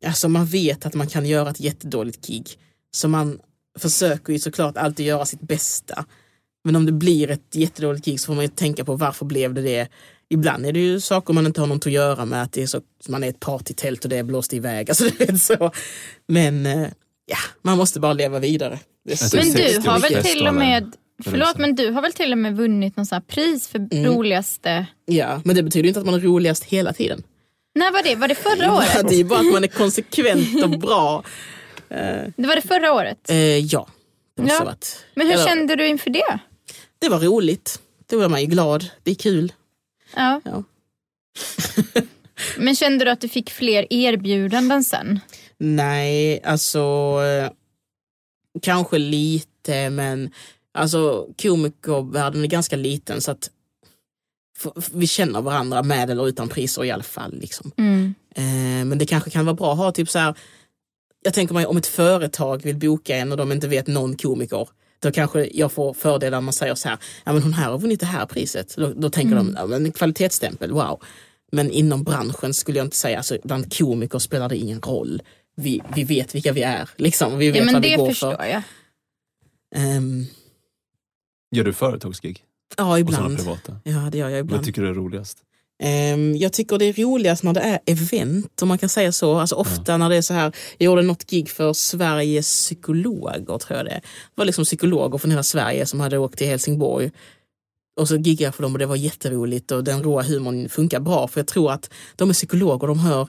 alltså man vet att man kan göra ett jättedåligt gig. Så man försöker ju såklart alltid göra sitt bästa. Men om det blir ett jättedåligt gig så får man ju tänka på varför blev det det? Ibland är det ju saker man inte har något att göra med, att det är så, man är ett partytält och det är blåst iväg. Alltså, det är så. Men eh, ja, man måste bara leva vidare. Men du har väl till och med För Förlåt men du har väl till och med vunnit någon sån här pris för Mm. roligaste... Ja, men det betyder inte att man är roligast hela tiden. När var det? Var det förra året? Det är bara att man är konsekvent och bra. Det var det förra året? Eh, ja, det måste Ja. varit. Men hur Eller- kände du inför det? Det var roligt. Då var man ju glad. Det är kul. Ja. Ja. Men kände du att du fick fler erbjudanden sen? Nej, alltså kanske lite men alltså komikervärlden är ganska liten så att vi känner varandra med eller utan priser i alla fall. Liksom. Mm. Eh, men det kanske kan vara bra att ha typ så här. Jag tänker mig om ett företag vill boka en och de inte vet någon komiker. Då kanske jag får fördelar om man säger så här, ja men hon här har vunnit det här priset. Då, då tänker de, ja men kvalitetsstämpel, wow. Men inom branschen skulle jag inte säga, alltså bland komiker spelar det ingen roll. Vi, vi vet vilka vi är, liksom. Vi vet Ja men vad vi det går förstår för. jag. Ehm, Gör du företagsgig? ja, Och ibland. sådana privata? Ja, det gör jag Vad ibland. tycker du är roligast? Ehm, jag tycker det är roligast när det är event, om man kan säga så. Alltså ofta när det är så här, jag gjorde något gig för Sveriges psykologer, tror jag det. Det var liksom psykologer från hela Sverige som hade åkt till Helsingborg. Och så giggade jag för dem och det var jätteroligt och den råa humorn funkar bra för jag tror att de är psykologer, de hör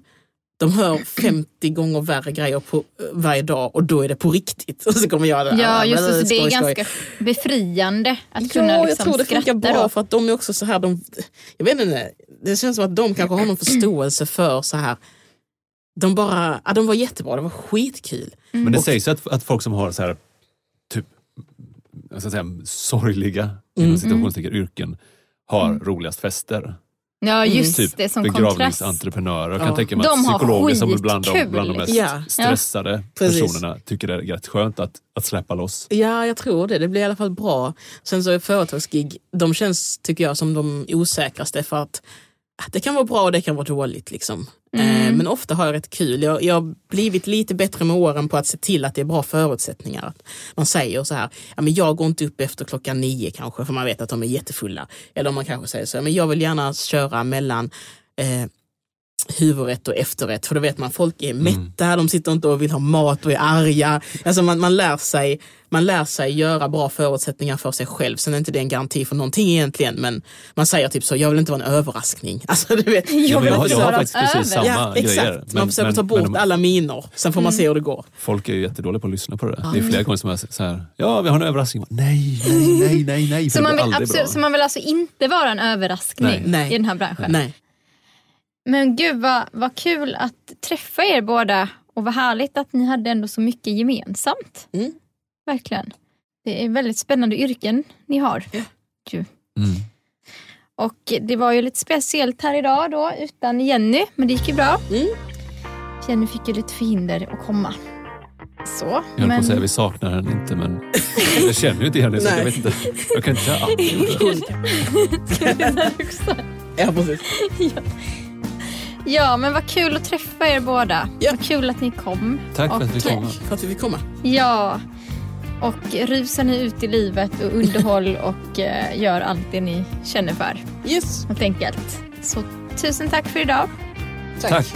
de hör 50 gånger värre grejer på, varje dag och då är det på riktigt. Och så kommer jag där, Ja just det, så det är skoj, skoj. ganska befriande att Ja, kunna jag liksom tror det funkar bra då. för att de är också så här, de, jag vet inte, det känns som att de kanske har någon förståelse för så här, de bara, ja, de var jättebra, det var skitkul. Men det Och- sägs ju att, att folk som har så här, typ, jag ska säga, sorgliga Mm. inom citationstecken, yrken har roligast fester. Ja just Typ det, som begravningsentreprenörer. Jag Ja. kan tänka mig att psykologer som är bland de, bland de mest Ja. stressade Precis. personerna tycker det är rätt skönt att, att släppa loss. Ja, jag tror det. Det blir i alla fall bra. Sen så är företagsgig, de känns, tycker jag, som de osäkraste för att det kan vara bra och det kan vara dåligt. Liksom. Eh, men ofta har jag rätt kul. Jag, jag har blivit lite bättre med åren på att se till att det är bra förutsättningar. Att man säger så här, ja, men jag går inte upp efter klockan nio kanske, för man vet att de är jättefulla. Eller man kanske säger så här, men jag vill gärna köra mellan eh, huvudrätt och efterrätt. För då vet man, folk är mätta, de sitter inte och vill ha mat och är arga. Alltså man, man, lär sig, man lär sig göra bra förutsättningar för sig själv. Sen är inte det en garanti för någonting egentligen, men man säger typ så, jag vill inte vara en överraskning. Alltså, du vet, Jag men jag, har- vill jag har vara faktiskt precis över. samma ja, exakt. grejer. man försöker ta bort de- alla miner, sen får man se hur det går. Folk är ju jättedåliga på att lyssna på det. Det är flera gånger som jag säger så här, ja vi har en överraskning. Nej, nej, nej, nej, nej. Så man, vill, absolut, så man vill alltså inte vara en överraskning Nej. Nej. i den här branschen? Nej. Men gud vad, vad kul att träffa er båda och vad härligt att ni hade ändå så mycket gemensamt. Mm. Verkligen. Det är väldigt spännande yrken ni har. Ja. Ju. Mm. Och det var ju lite speciellt här idag då utan Jenny, men det gick ju bra. Mm. Jenny fick ju lite förhinder att komma. Så, Jag höll på men att säga vi saknar henne inte men jag känner ju inte henne så jag vet inte. Jag kan inte säga allt. Ja, precis. ja, men vad kul att träffa er båda. Ja. Vad kul att ni kom. Tack för att vi kom. För att vi fick komma. Ja, och rusar ni ut i livet och underhåll och eh, gör allt det ni känner för. Yes. Helt enkelt. Så tusen tack för idag. Tack.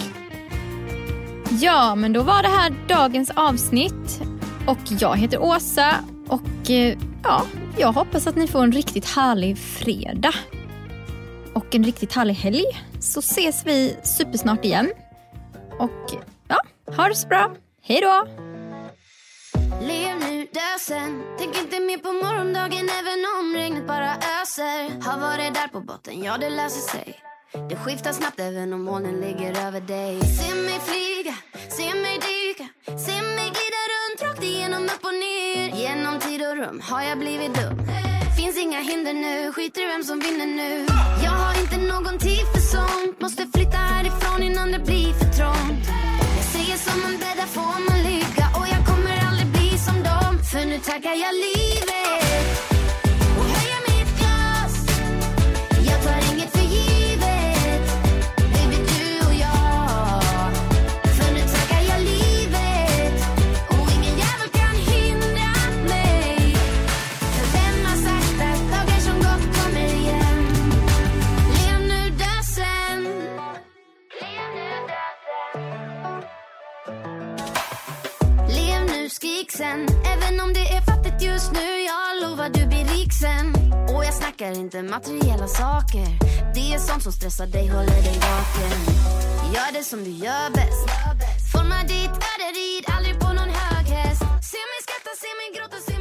Ja, men då var det här dagens avsnitt. Och jag heter Åsa och eh, ja, jag hoppas att ni får en riktigt härlig fredag. Och en riktigt härlig helg. Så ses vi supersnart igen. Och ja, ha det så bra. Hej då! Lev nu, dö sen Tänk inte mer på morgondagen även om regnet bara öser Har varit där på botten, ja det löser sig Det skiftar snabbt även om molnen ligger över dig Se mig flyga, se mig dyka Se mig glida runt rakt igenom upp och ner Genom tid och rum har jag blivit dum Finns inga hinder nu, skiter i vem som vinner nu. Jag har inte någon tid för sånt Måste flytta härifrån innan det blir för trångt. Jag säger som man bäddar får man ligga. Och jag kommer aldrig bli som dem. För nu tackar jag livet. musik sen Även om det är fattigt just nu, jag lovar du blir rik sen Och jag snackar inte materiella saker. Det är sånt som stressar dig, håller dig vaken. Gör det som du gör bäst. Forma ditt öde, rid aldrig på någon hög häst Se mig skratta, se mig gråta, se